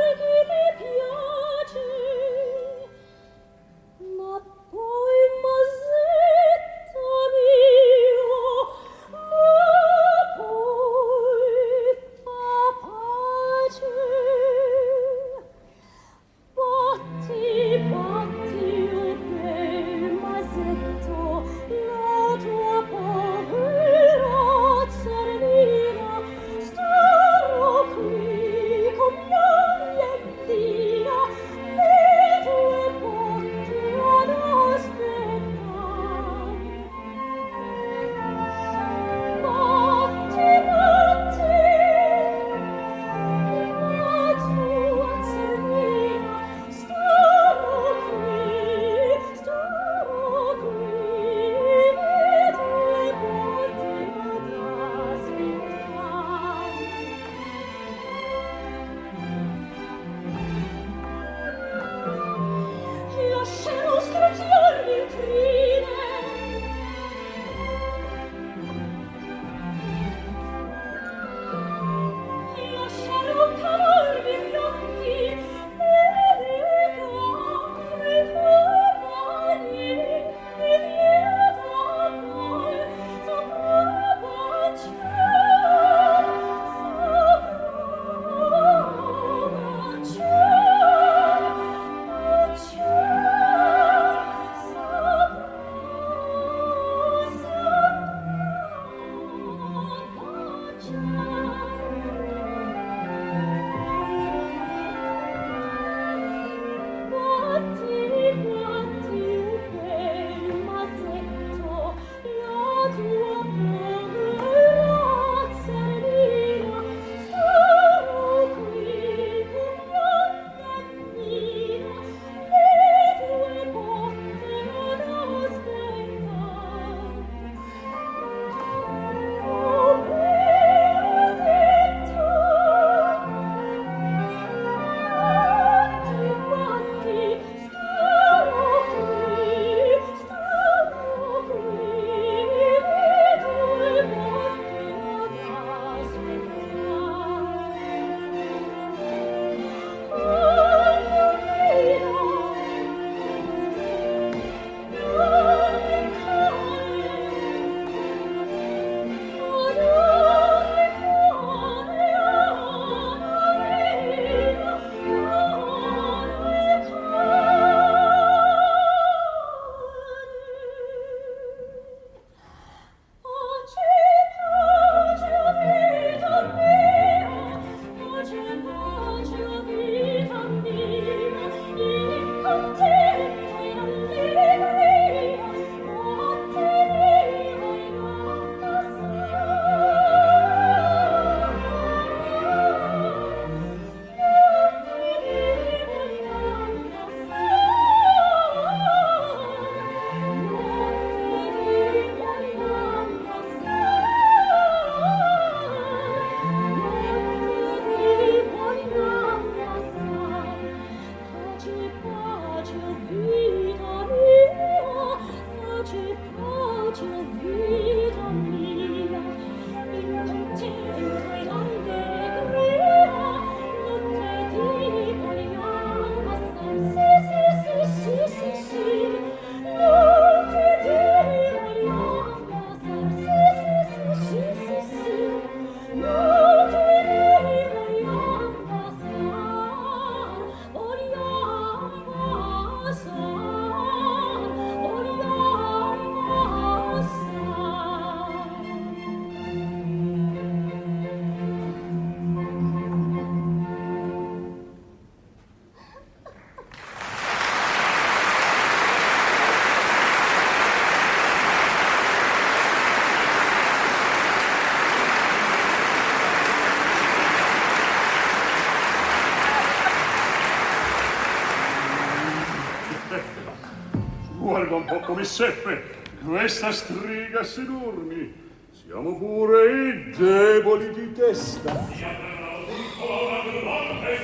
Un po' come seppe. Questa striga sedurmi. Siamo pure i deboli di testa.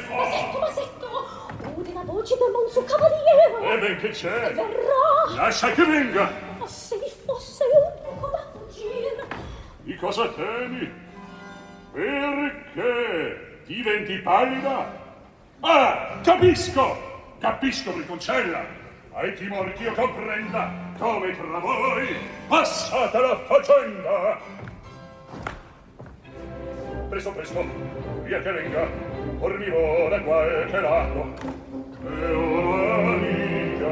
Masetto, Masetto! Ude la voce del Monsu Cavaliere! E ben che c'è? Verrà! Lascia che venga! Ma se vi fosse un poco da fuggire! Di cosa temi? Perché diventi pallida? Ah, capisco! Capisco, Briconcella! ai timor che io comprenda come tra voi passata la faccenda. Presto presto via che venga dormirò da qualche lato. E un'amica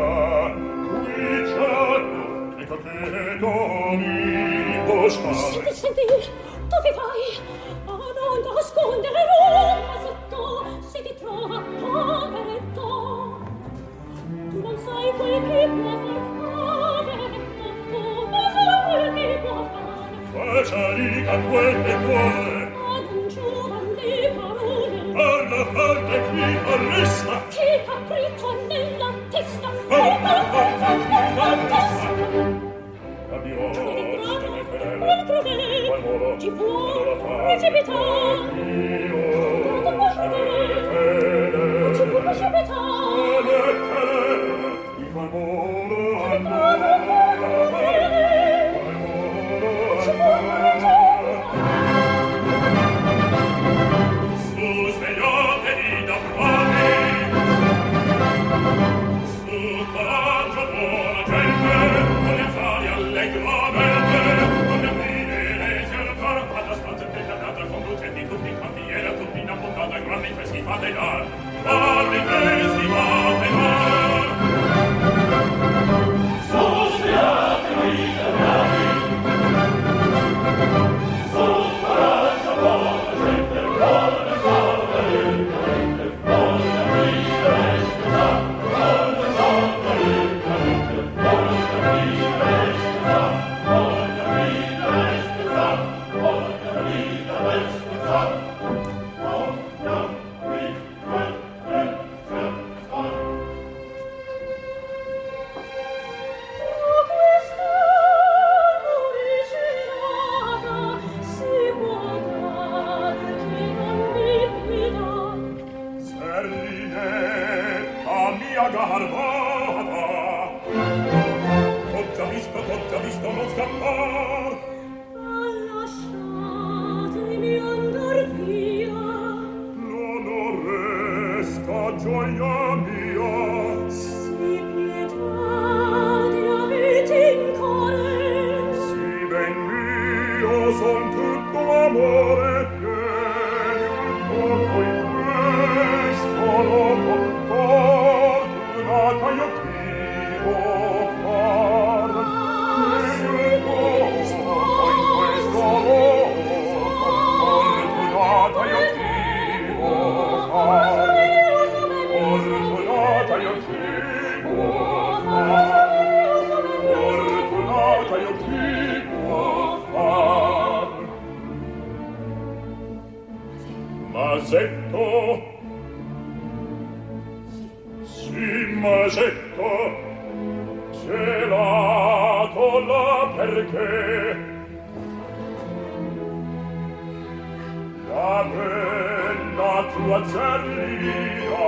qui c'hanno e capeto mi costa sì che senti? Dove vai? A non nascondere Roma sotto. Se ti trova povera Io, Tutti quanti era tutti in abbondata, grandi festi fate là, grandi festi fate là. la bella tua zerlina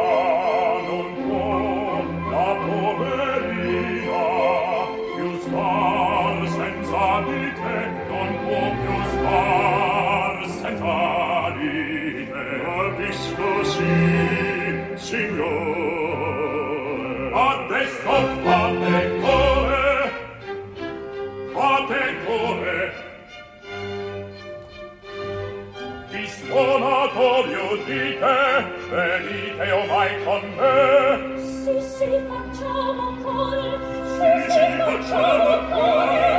non può la poverina più star senza di te non può più star senza di te capisco sì signor. figliuoli udite venite omai con me sì sì facciamo ancora, sì sì, facciamo ancora.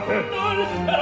frate.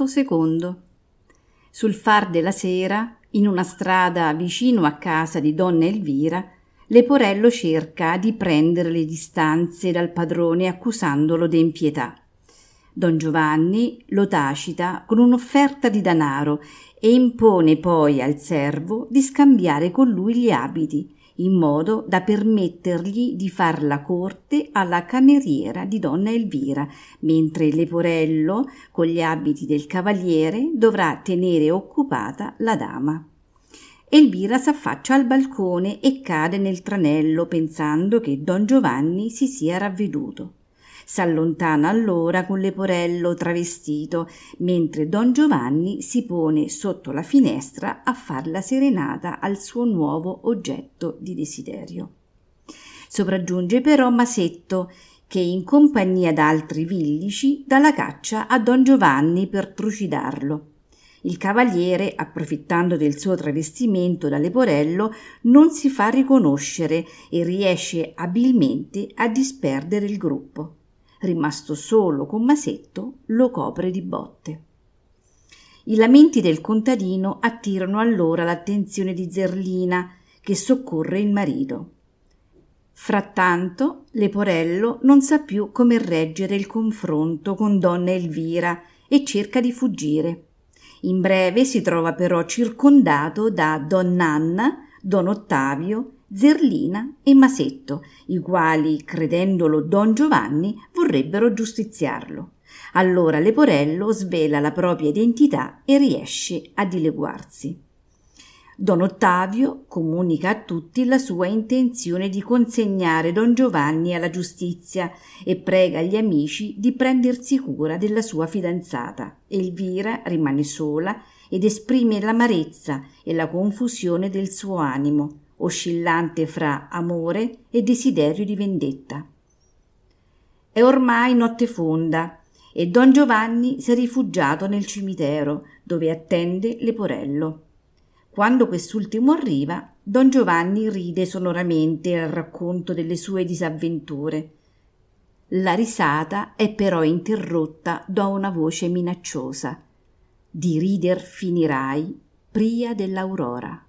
Atto secondo. Sul far della sera, in una strada vicino a casa di donna Elvira, Leporello cerca di prendere le distanze dal padrone accusandolo d'empietà. Don Giovanni lo tacita con un'offerta di danaro e impone poi al servo di scambiare con lui gli abiti in modo da permettergli di far la corte alla cameriera di donna Elvira, mentre Leporello, con gli abiti del cavaliere, dovrà tenere occupata la dama. Elvira s'affaccia al balcone e cade nel tranello pensando che don Giovanni si sia ravveduto. S'allontana allora con Leporello travestito, mentre don Giovanni si pone sotto la finestra a far la serenata al suo nuovo oggetto di desiderio. Sopraggiunge però Masetto, che in compagnia d'altri villici dà la caccia a don Giovanni per trucidarlo. Il cavaliere, approfittando del suo travestimento da leporello, non si fa riconoscere e riesce abilmente a disperdere il gruppo rimasto solo con Masetto, lo copre di botte. I lamenti del contadino attirano allora l'attenzione di Zerlina, che soccorre il marito. Frattanto Leporello non sa più come reggere il confronto con donna Elvira e cerca di fuggire. In breve si trova però circondato da donn'Anna, don Ottavio Zerlina e Masetto, i quali, credendolo don Giovanni, vorrebbero giustiziarlo. Allora Leporello svela la propria identità e riesce a dileguarsi. Don Ottavio comunica a tutti la sua intenzione di consegnare don Giovanni alla giustizia e prega gli amici di prendersi cura della sua fidanzata. Elvira rimane sola ed esprime l'amarezza e la confusione del suo animo oscillante fra amore e desiderio di vendetta. È ormai notte fonda e don Giovanni si è rifugiato nel cimitero dove attende Leporello. Quando quest'ultimo arriva, don Giovanni ride sonoramente al racconto delle sue disavventure. La risata è però interrotta da una voce minacciosa. Di rider finirai, pria dell'aurora.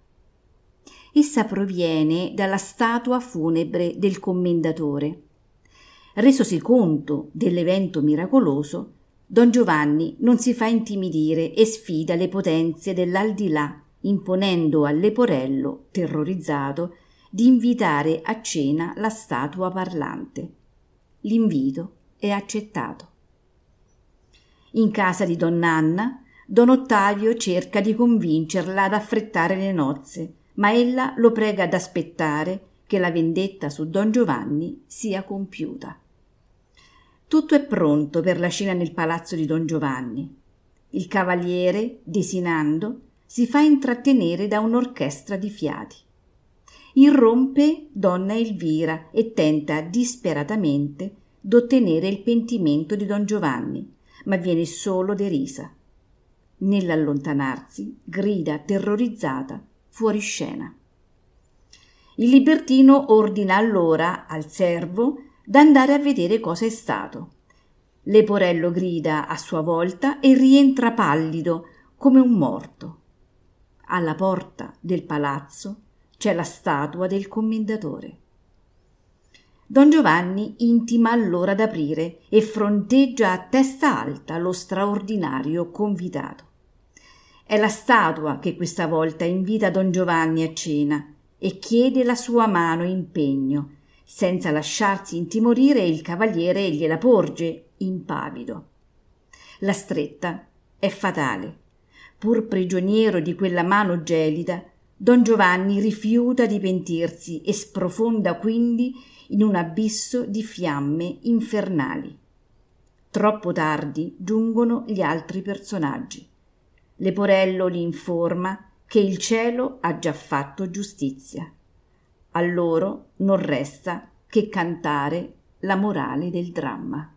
Essa proviene dalla statua funebre del commendatore. Resosi conto dell'evento miracoloso, Don Giovanni non si fa intimidire e sfida le potenze dell'aldilà, imponendo a Leporello, terrorizzato, di invitare a cena la statua parlante. L'invito è accettato. In casa di donna Anna, don Ottavio cerca di convincerla ad affrettare le nozze, ma ella lo prega ad aspettare che la vendetta su don Giovanni sia compiuta. Tutto è pronto per la scena nel palazzo di don Giovanni. Il cavaliere, desinando, si fa intrattenere da un'orchestra di fiati. Irrompe donna Elvira e tenta disperatamente d'ottenere il pentimento di don Giovanni, ma viene solo derisa. Nell'allontanarsi grida terrorizzata fuori scena. Il libertino ordina allora al servo d'andare a vedere cosa è stato. Leporello grida a sua volta e rientra pallido come un morto. Alla porta del palazzo c'è la statua del commendatore. Don Giovanni intima allora d'aprire e fronteggia a testa alta lo straordinario convitato. È la statua che questa volta invita Don Giovanni a cena e chiede la sua mano impegno. Senza lasciarsi intimorire, il cavaliere gliela porge, impavido. La stretta è fatale. Pur prigioniero di quella mano gelida, Don Giovanni rifiuta di pentirsi e sprofonda quindi in un abisso di fiamme infernali. Troppo tardi giungono gli altri personaggi. Leporello li informa che il cielo ha già fatto giustizia. A loro non resta che cantare la morale del dramma.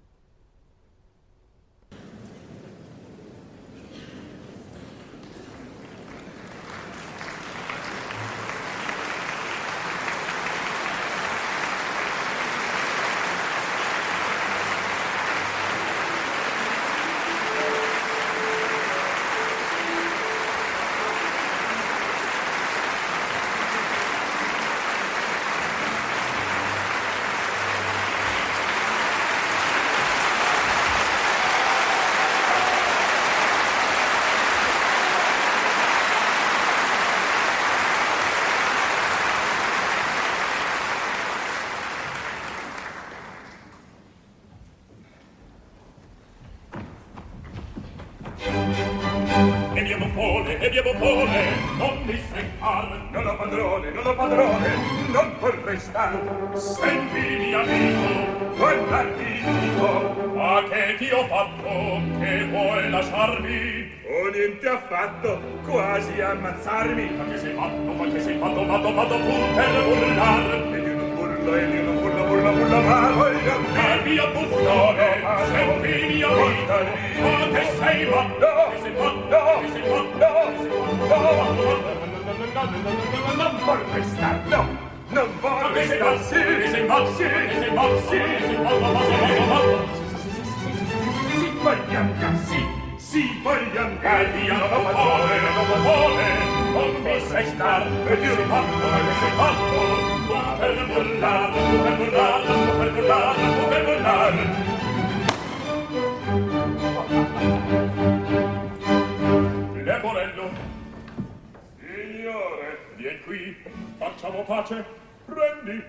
Dai via non lo vuole, non lo vuole, non mi sei star, e ti rifatto, e ti sei fatto, tu per burlar, per burlar, per burlar, per burlar. Leporello, signore, vien qui, facciamo pace, prendi,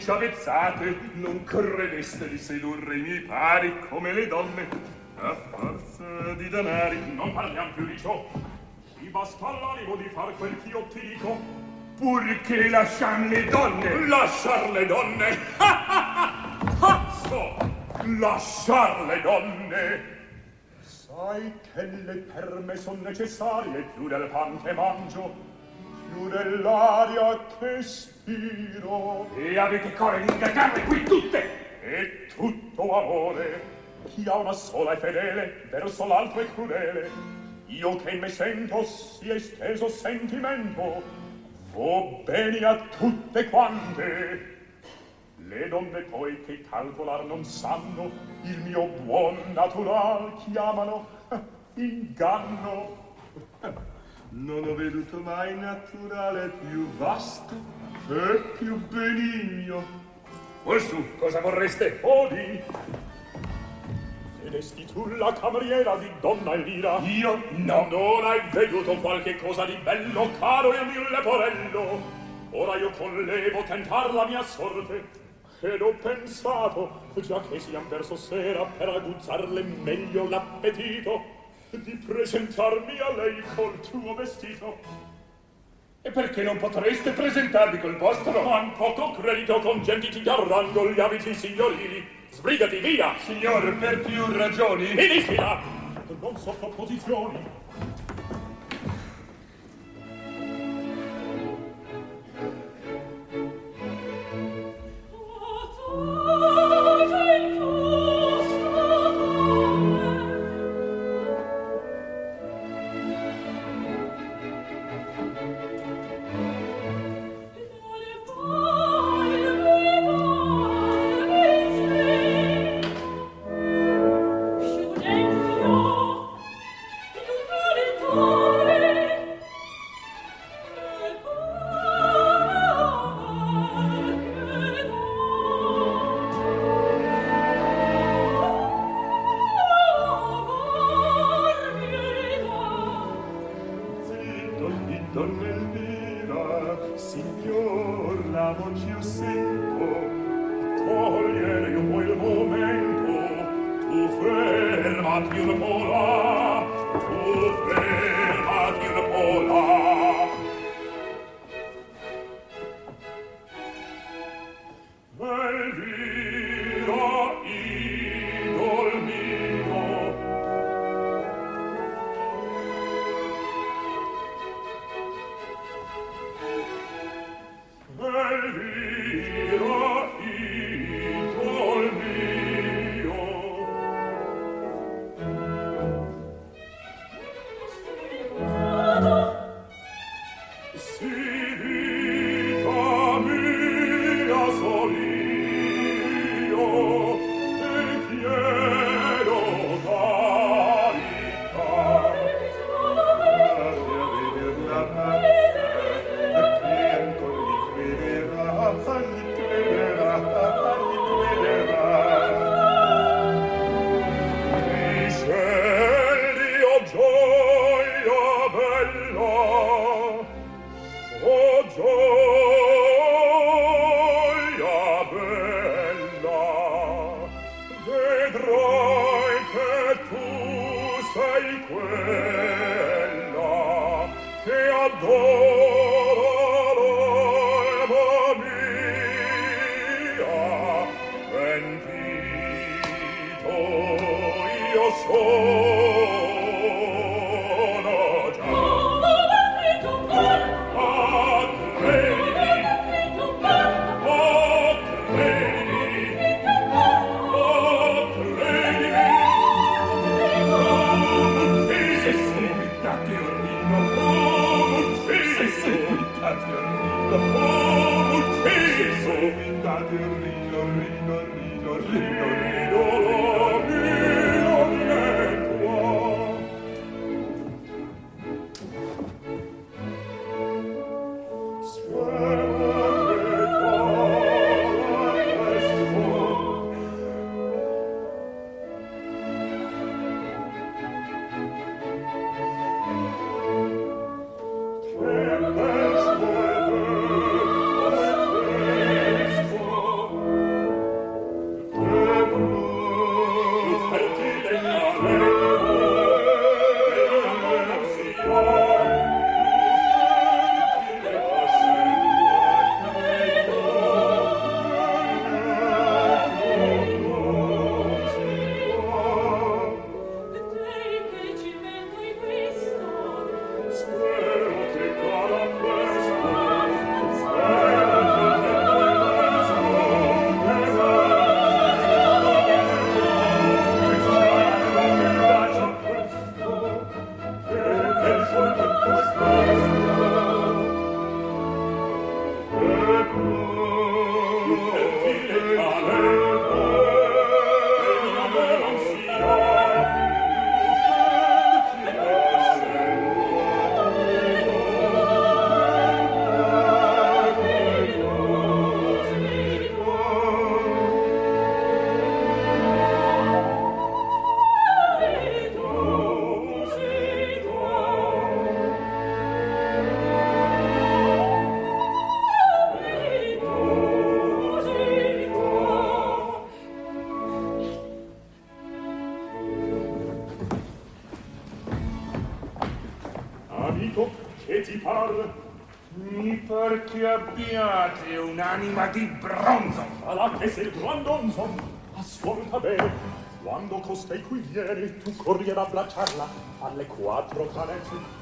ci avezzate, non credeste di sedurre i miei pari come le donne a forza di danari. Non parliamo più di ciò. Ti basta l'animo di far quel che io ti dico. Purché lasciam le donne. Lasciar le donne? Pazzo! Lasciar le donne? Aitelle per me son necessarie più del pan che mangio, più dell'aria che spiro. E avete core di ingaggarle qui tutte! E tutto amore, chi ha una sola è fedele, verso l'altro è crudele. Io che in me sento si è esteso sentimento, vo bene a tutte quante. Le donne poi che calcolar non sanno, il mio buon natural chiamano inganno. Non ho veduto mai naturale più vasto e più benigno. Orsù, cosa vorreste? Odi! ed esti tu la cameriera di donna Elvira? Io no. Non hai veduto qualche cosa di bello, caro il mio leporello? Ora io conlevo tentar la mia sorte, ed ho pensato, già che siam verso sera, per aguzzarle meglio l'appetito, di presentarmi a lei col tuo vestito. E perché non potreste presentarvi col vostro? Man poco credito con genti ti darranno gli abiti signorili. Sbrigati via! Signor, per più ragioni... Finiscila! Non so proposizioni.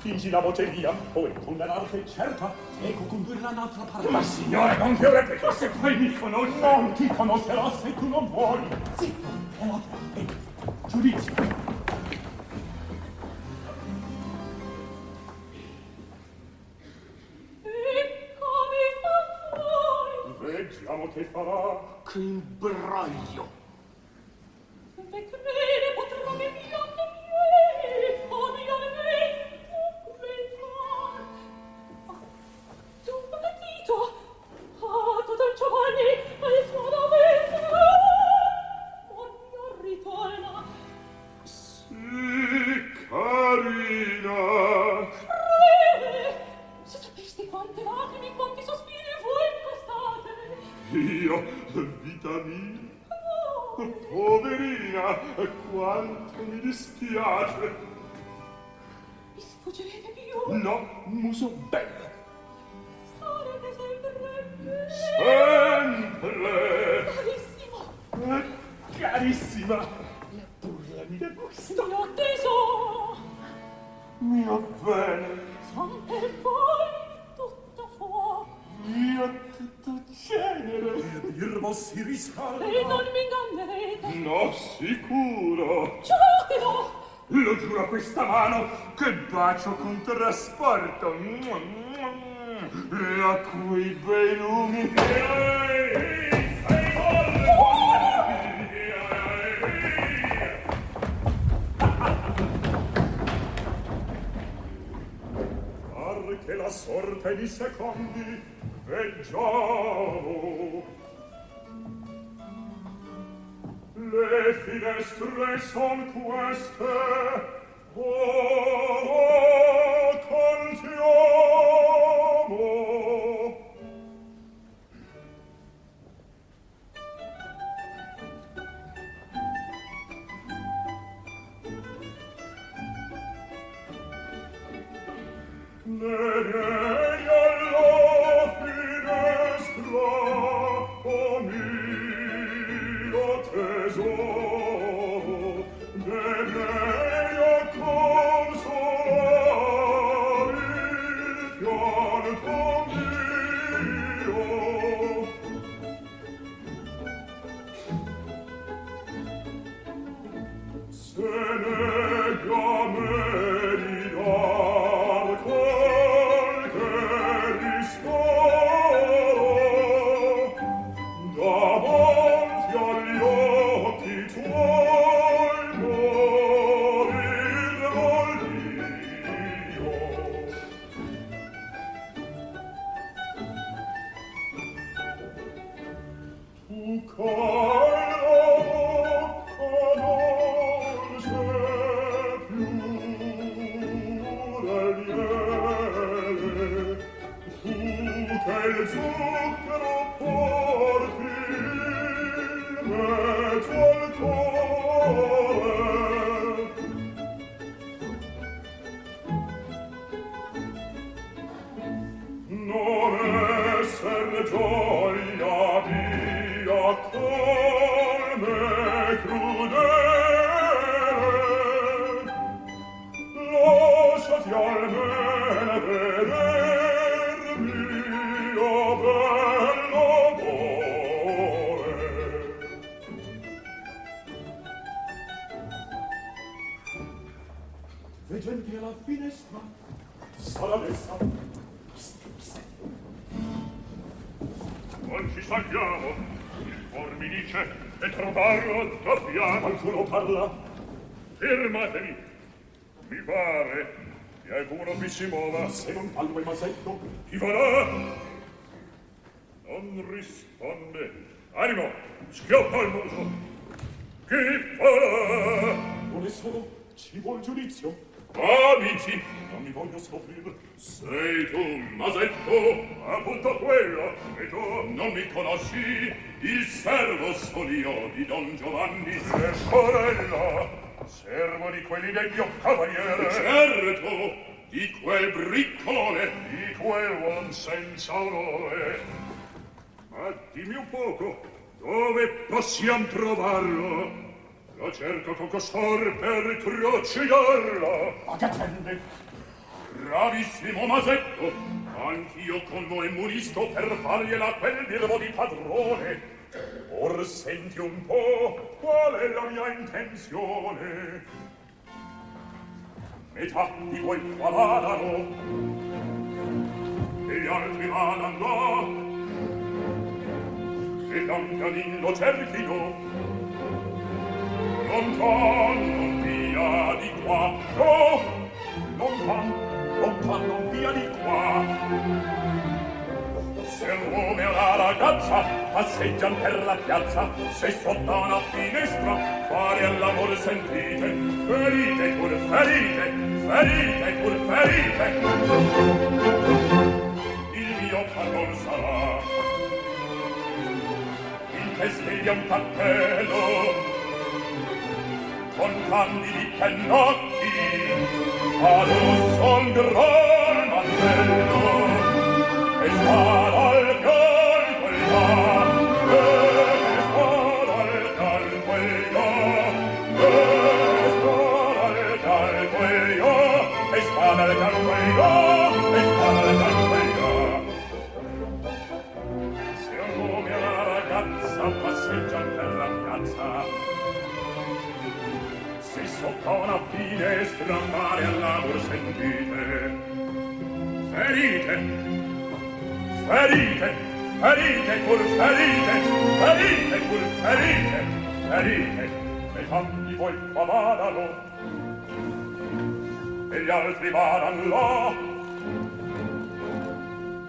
fingi la boteria, o è condannarti certa, ecco condurla in altra parte. Ma signora, non ti ho replico, se poi mi conosci. Non ti conoscerò se tu non vuoi. Sì, No, muso bello. Sarete sempre bella. Sempre. Carissima. Carissima. La burlami da questo. Mio teso. Mio bene. Son per voi tutto fuoco. Io tutto cenere. Irmo si riscalda. E non mi ingannerete. No, sicuro. Giuratelo. Lo giuro a questa mano che bacio con trasporto. A cui bei lumi. che la sorte di secondi veggiavo le finestre son queste o oh, cantiamo le sei tu, Masetto? Appunto quello, e tu? Non mi conosci? Il servo solio di Don Giovanni. E sorella, servo di quelli del mio cavaliere. Certo, di quel briccolone. Di quel uom senza onore. Ma dimmi un poco, dove possiamo trovarlo? Lo cerco con costor per trucidarlo. Ma che attende? Bravissimo Masetto, anch'io con voi munisco per fargliela quel birbo di padrone. Or senti un po' qual è la mia intenzione. Metà di quel qua vadano, e gli altri vadano, e lo cerchino, lontan, non via di qua, no, lontan, non via di qua. Se l'uomo e la ragazza passeggian per la piazza se sotto una finestra fare all'amore sentite. Ferite pur ferite ferite pur ferite. Il mio pardon sarà. In testa il mio cappello con candidi pennocchi a lusso un gran mantello e spada al gran strampare all'amor sentite. Ferite ferite ferite pur ferite ferite pur ferite ferite e tanti voi qua vadano e gli altri vadan là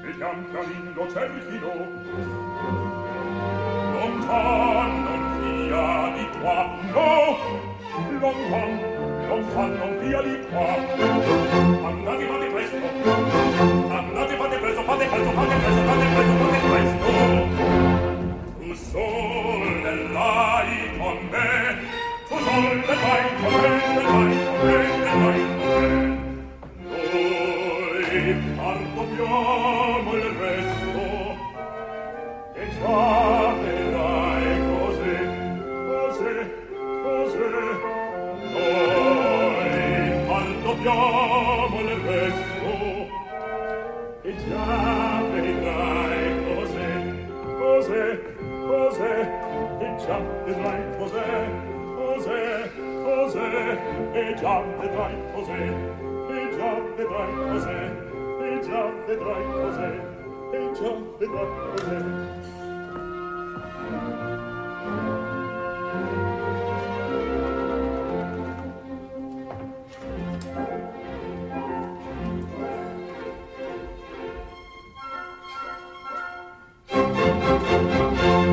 e gli ancalino cerchino lontan non via di qua no lontan non fanno via di qua. Andate fate presto. Andate fate presto fate presto fate presto fate presto fate presto. Tu sol dell'ai con me tu sol dell'ai con me dell'ai con me del lai già vedrai cos'è, e già vedrai cos'è, e già vedrai cos'è, e già vedrai cos'è.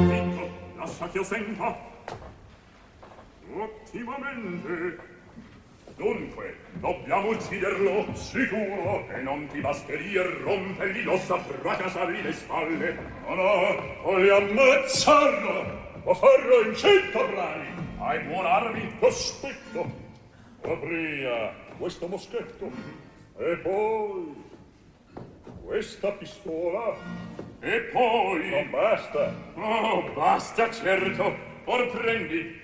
Zitto, lascia che io senta, ottimamente ucciderlo sicuro e non ti basteria rompergli l'ossa fracasargli le spalle. No no voglio ammazzarlo lo farò in cento brani. Hai buonarmi cospetto. Apria questo moschetto. E poi questa pistola. E poi non basta. Oh basta certo. Or prendi.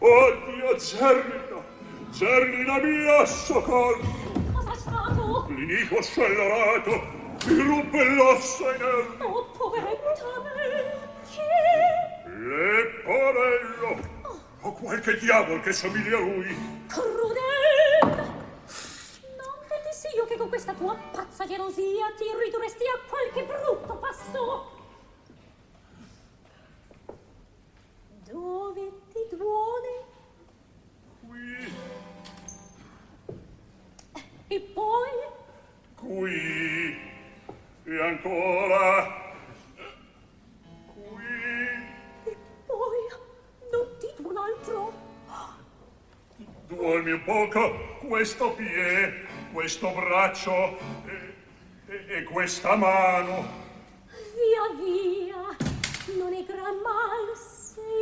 Oddio, Zerlina! Zerlina mia, soccorso! Cosa è stato? L'inico scelerato mi ruppe l'ossa inerme. Oh, poveretta me! Chi? Leporello! O qualche diavolo che somiglia a lui. Crudel! Non te dissi io che con questa tua pazza gelosia ti ridurresti a qualche brutto passo? Dove ti duole? Qui. E poi? Qui. E ancora. Qui. E poi? Non dite un altro? Duolmi un poco questo piede, questo braccio e, e, e questa mano. Via, via. Non è gran mal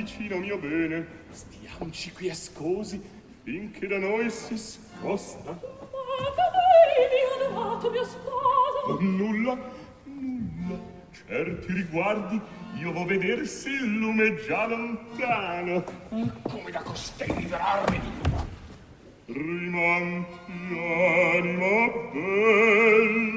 un mio bene, stiamoci qui ascosi, finché da noi si sposta. Ma che mio amato mio sposo Oh, nulla, nulla, certi riguardi, io vo vedersi il lume già lontano. Come da costei liberarmi? Rimanti anima bella,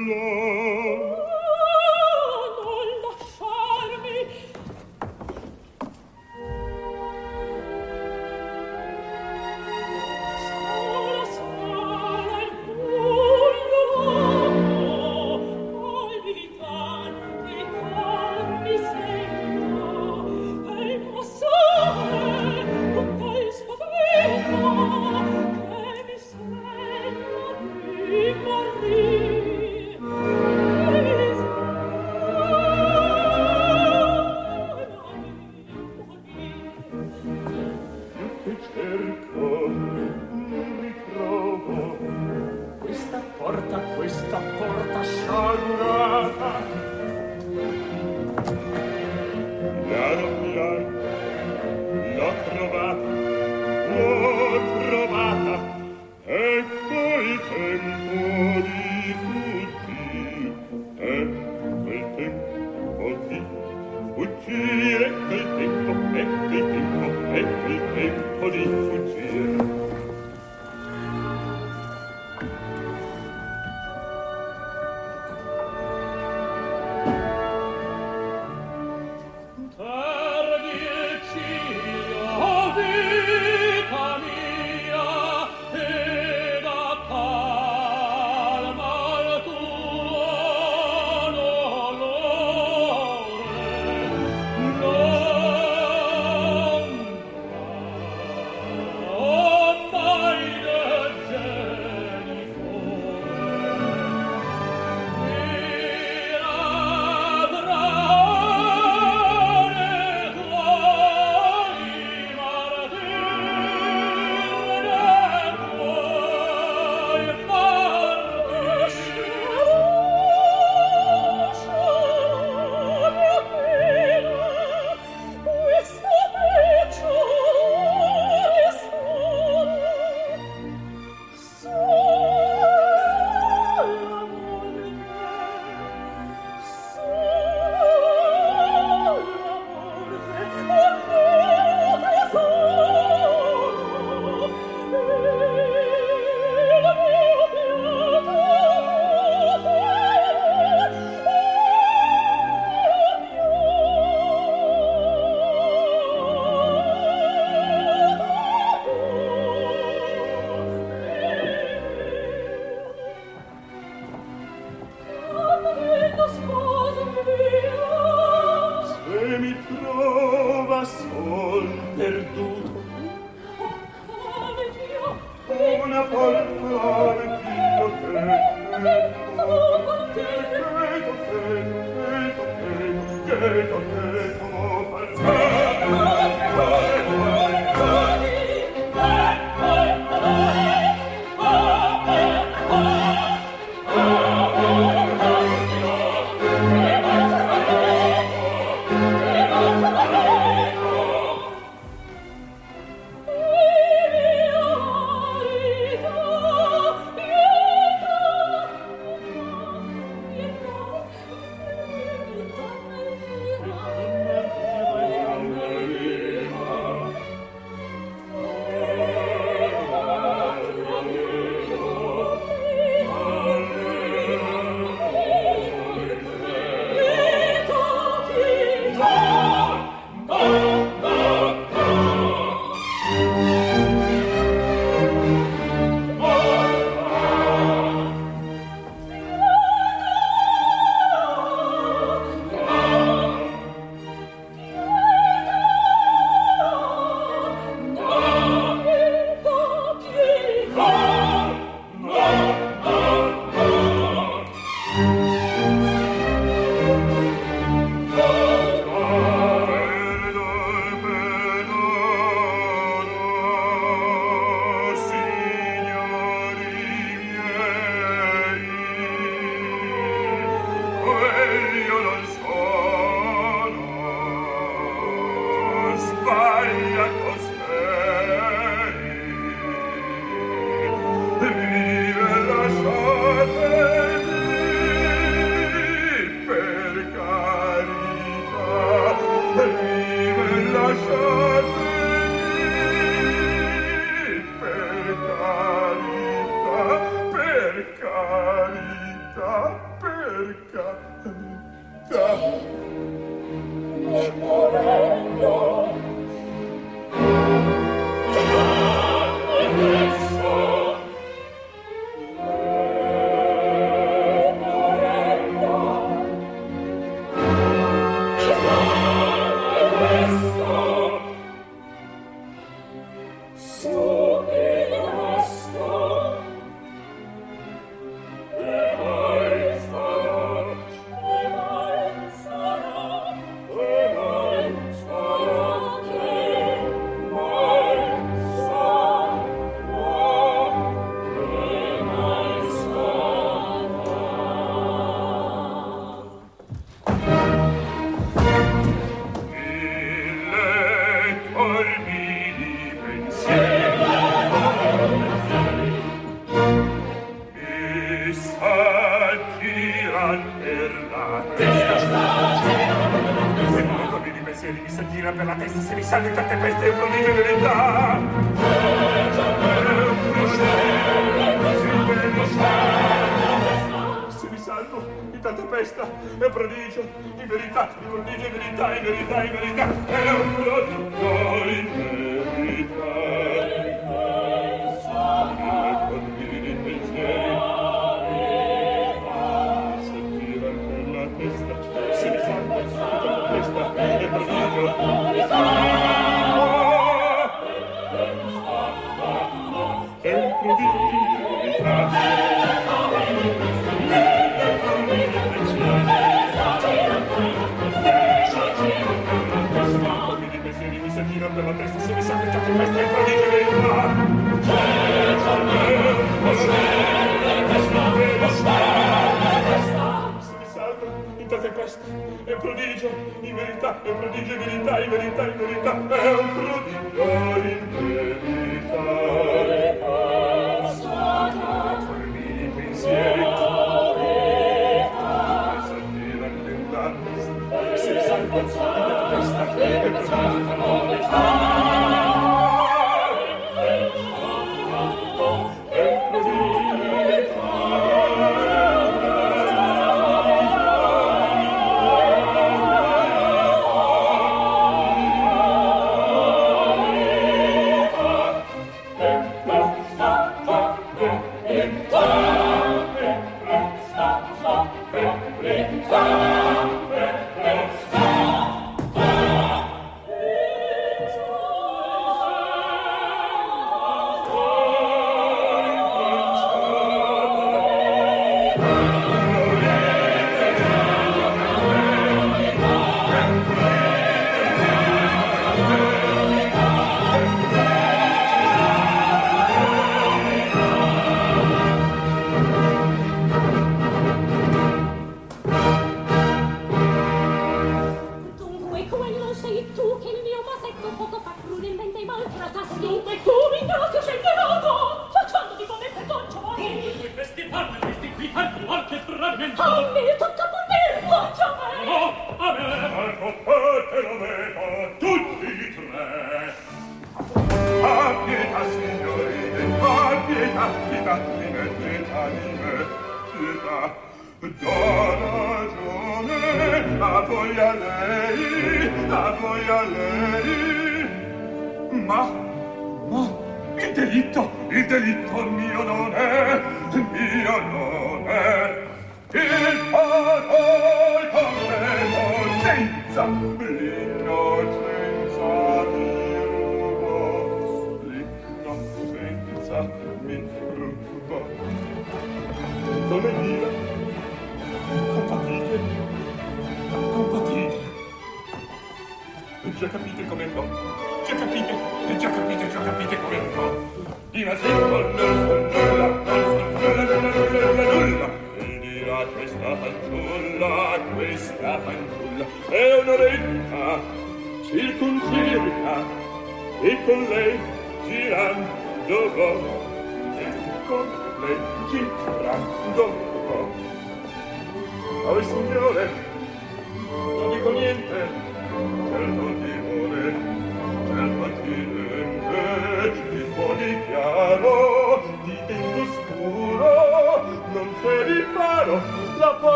Bye.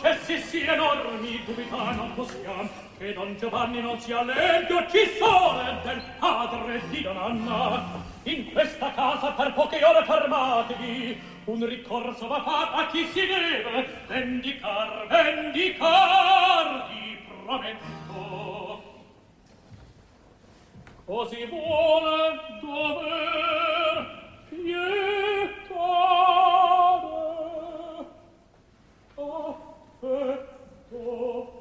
che si sì enormi dubità non possiam che Don Giovanni non sia leggo ci sole del padre di Don Anna in questa casa per poche ore fermatevi un ricorso va fatto a chi si deve vendicar vendicar di prometto. Così vuole dover fiel petto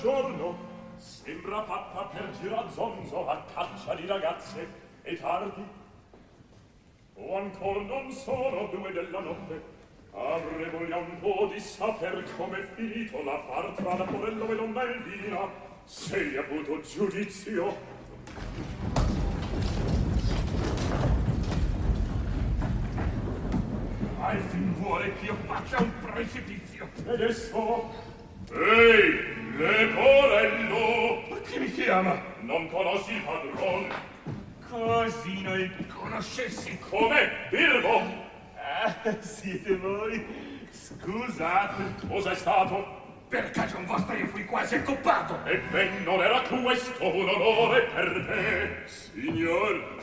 giorno sembra fatta per girazonzo a caccia di ragazze e tardi o ancor non sono due della notte avrei voglia un po' di saper come è finito la far tra la porello e donna Elvira se hai avuto giudizio Hai vuole che io faccia un precipizio. E adesso? Ehi, Leporello! Ma chi mi chiama? Non conosci il padrone. Così noi conoscessi. Come? Virgo! Ah, siete voi? Scusate. Cos'è stato? Per cagion vostra io fui quasi accoppato. Ebbene, non era questo un onore per te. Signor,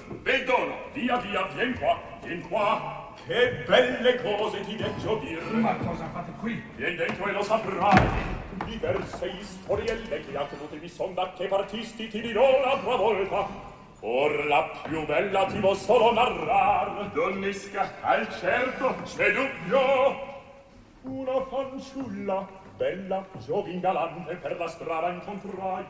dono, Via, via, vien qua, vien qua. Che belle cose ti deggio dir. Ma cosa fate qui? Vien dentro e lo saprai diverse istorielle che a tutti vi son da che partisti ti dirò la tua volta Or la più bella ti vo solo narrar donnesca al certo c'è dubbio Una fanciulla bella giovin galante per la strada incontrai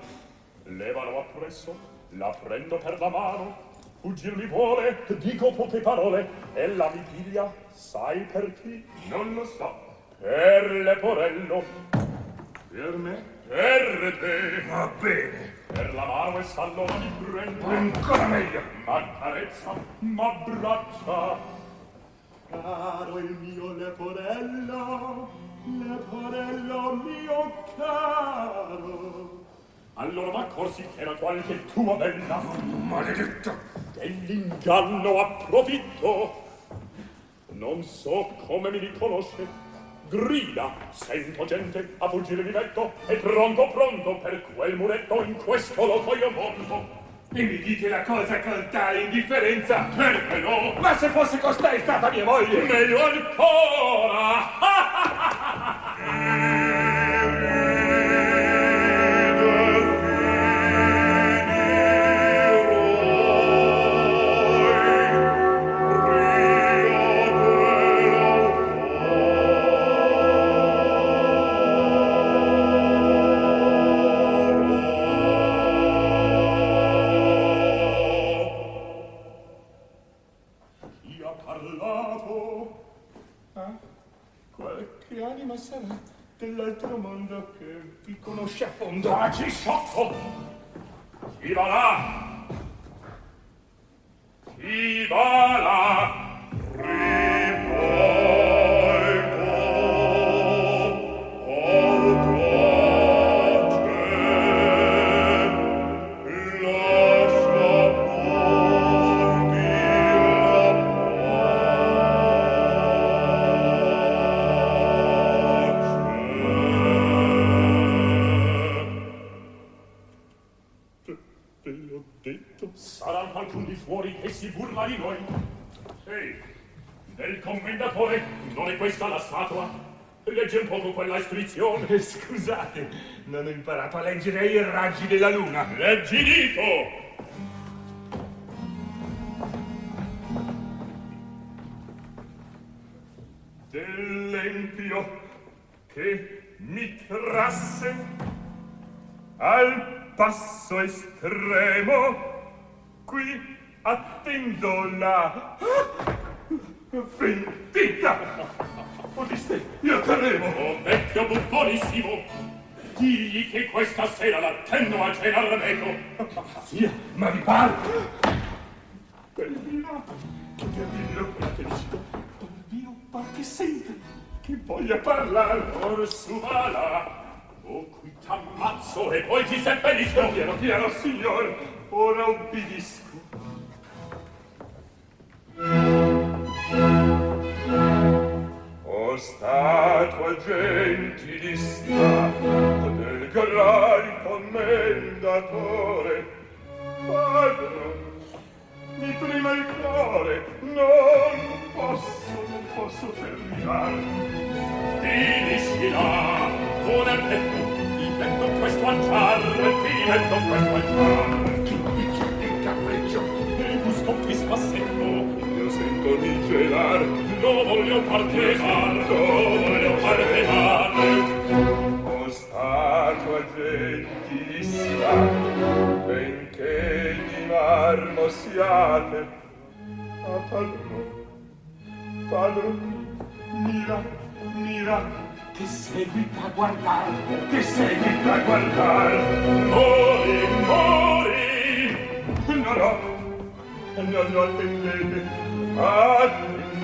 Levalo appresso la prendo per la mano Fuggir mi vuole, dico poche parole, ella mi piglia, sai per chi? Non lo so. Per Leporello. Per me? Per te. Va bene. Per la mano e stallone mi prende. Ancora meglio. Ma carezza, m'abbraccia. Caro il mio leporello, leporello mio caro. Allora m'accorsi che era qualche tua bella. Maledetto. Dell'inganno approfitto. Non so come mi riconosce. grida sento gente a fuggire mi metto e pronto pronto per quel muretto in questo loco io monto e mi dite la cosa con tale indifferenza? Perché no? Ma se fosse costei stata mia moglie. Meglio ancora. usci a fondo. Ah, Taci sciocco! Chi va là? Chi va là? Riposo! Burla di noi. Ehi, del commendatore, non è questa la statua? Legge un poco quella iscrizione. Eh, scusate, non ho imparato a leggere i raggi della luna. Leggi dito! Dell'empio che mi trasse al passo estremo qui attendo la vendita. Odiste, io terremo. Oh, vecchio buffonissimo, digli che questa sera l'attendo a cena al Rebeco. Ma vi pare? Bellino, che bellino, che bellino, par che sente, che voglia parlare. Or su vala, o qui t'ammazzo e poi ti seppellisco. Piano, piano, signor, ora ubbidisco. o statua gentilissima del gran commendatore. Padro mi prima il cuore non posso non posso fermar finisci là con il petto il petto questo alciar il petto questo alciar il capriccio il gusto qui spassetto io sento di gelar lo voglio far tremar, lo voglio far tremar. Con statua gentilissima, benché di marmo siate, a padron, padron, mira, mira, che seguita a guardar, che seguita a guardar. Mori, mori! No, no, no, no, attendete, attendete.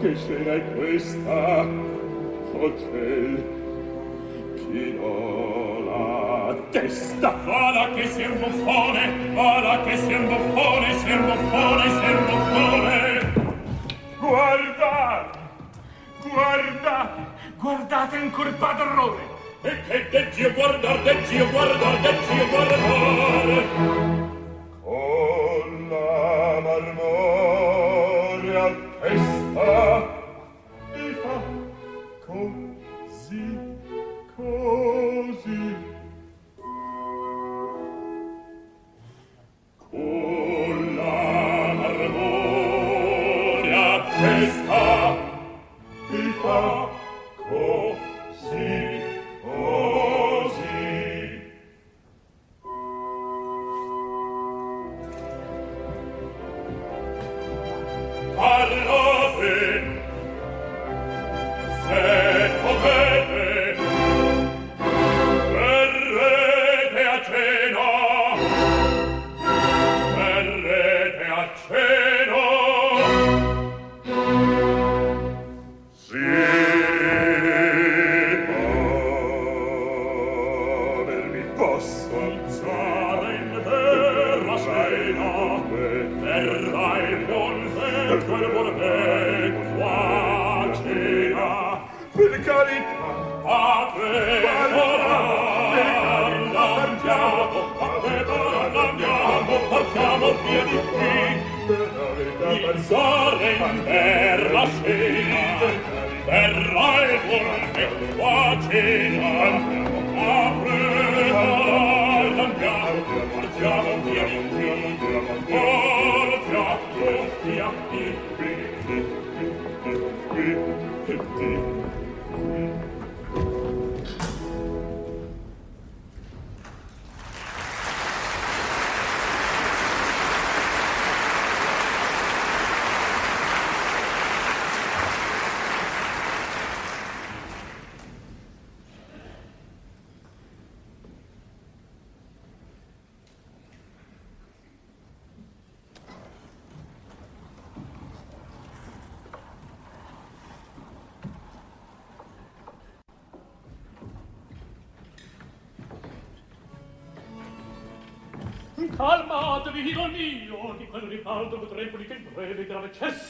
che scena è questa? Hotel chino la testa. Vada che sei un buffone Vada che sei un buffone sei un buffone sei un buffone. Guarda guarda guardate ancora il padrone. E che deggio guardar deggio guardar deggio guardar con la marmore Oh. chest.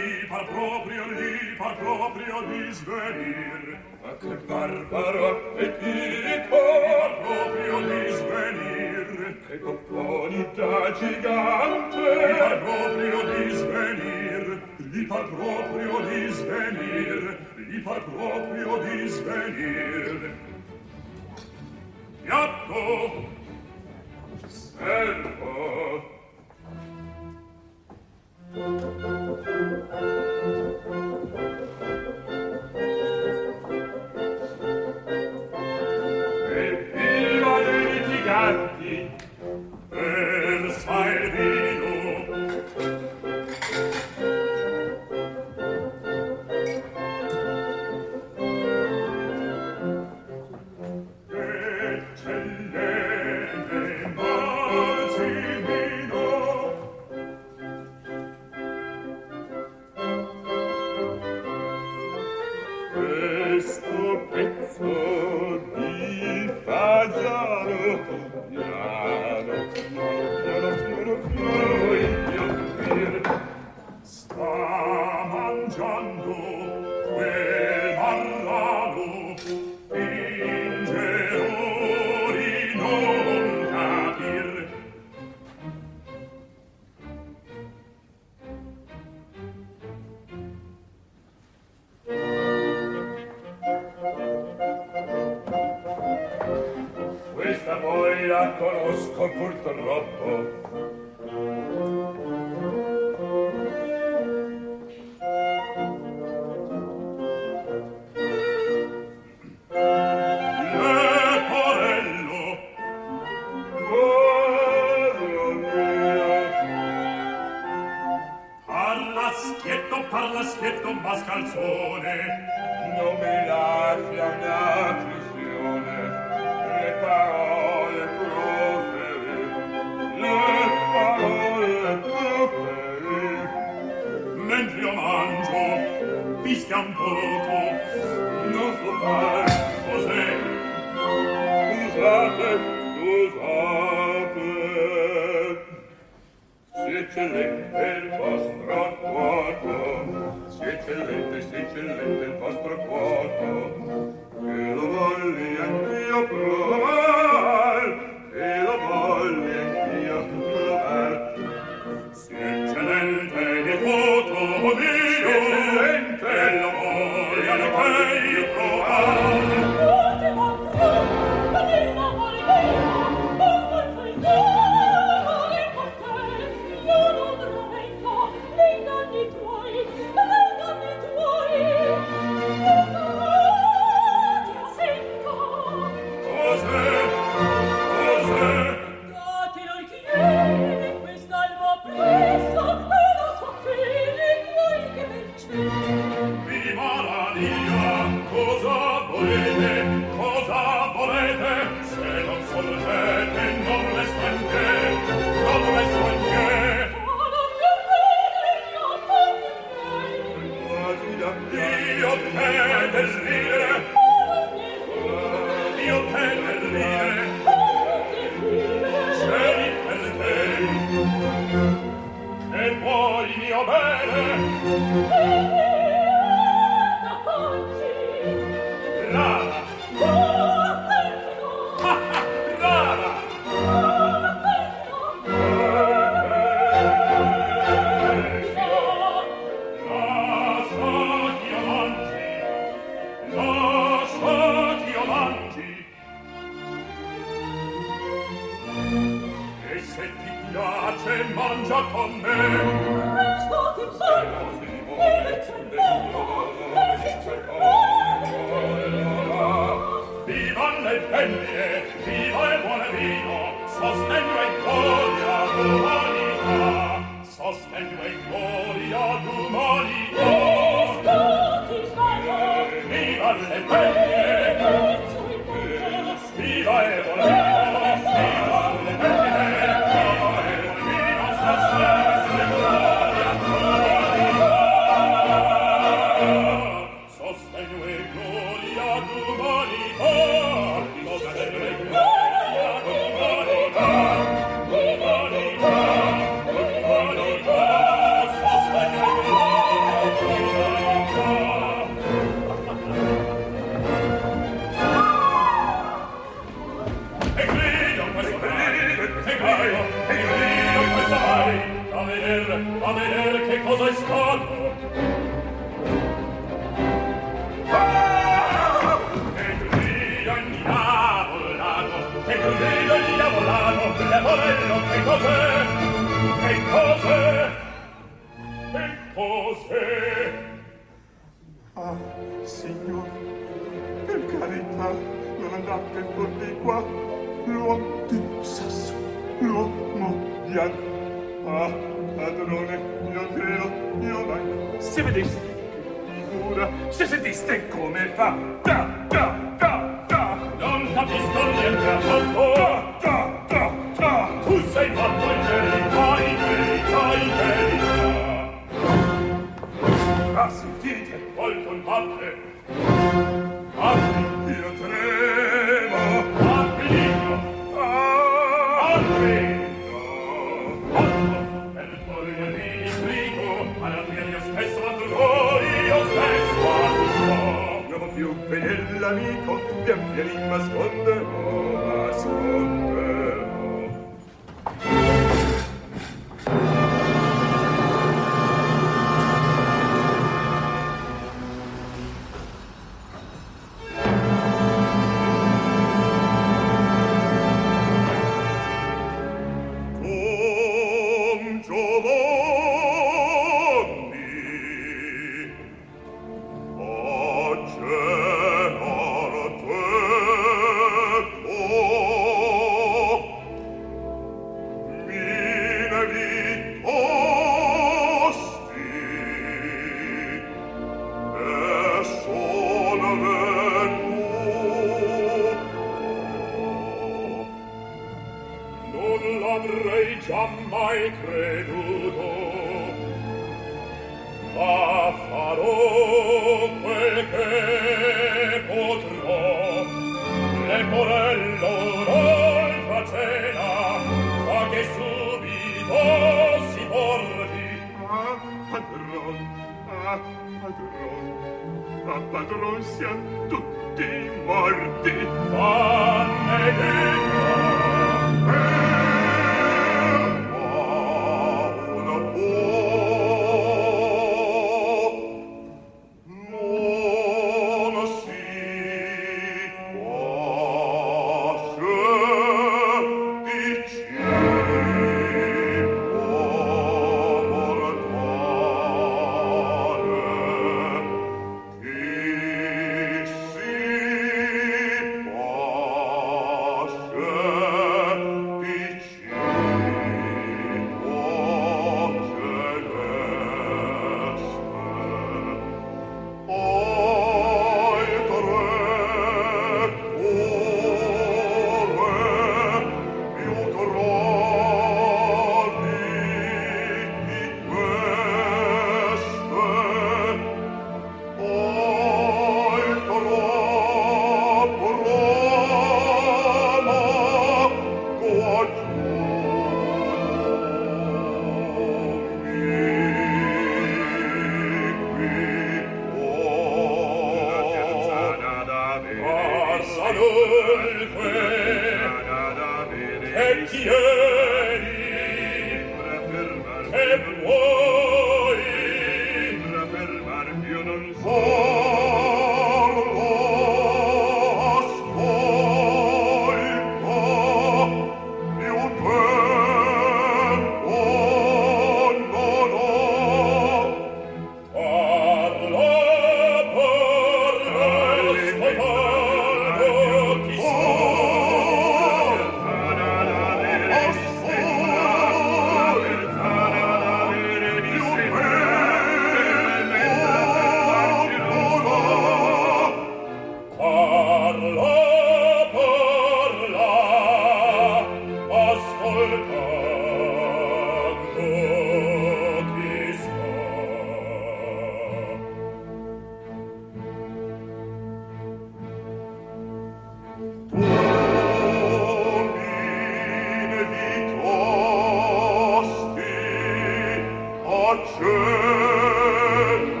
schön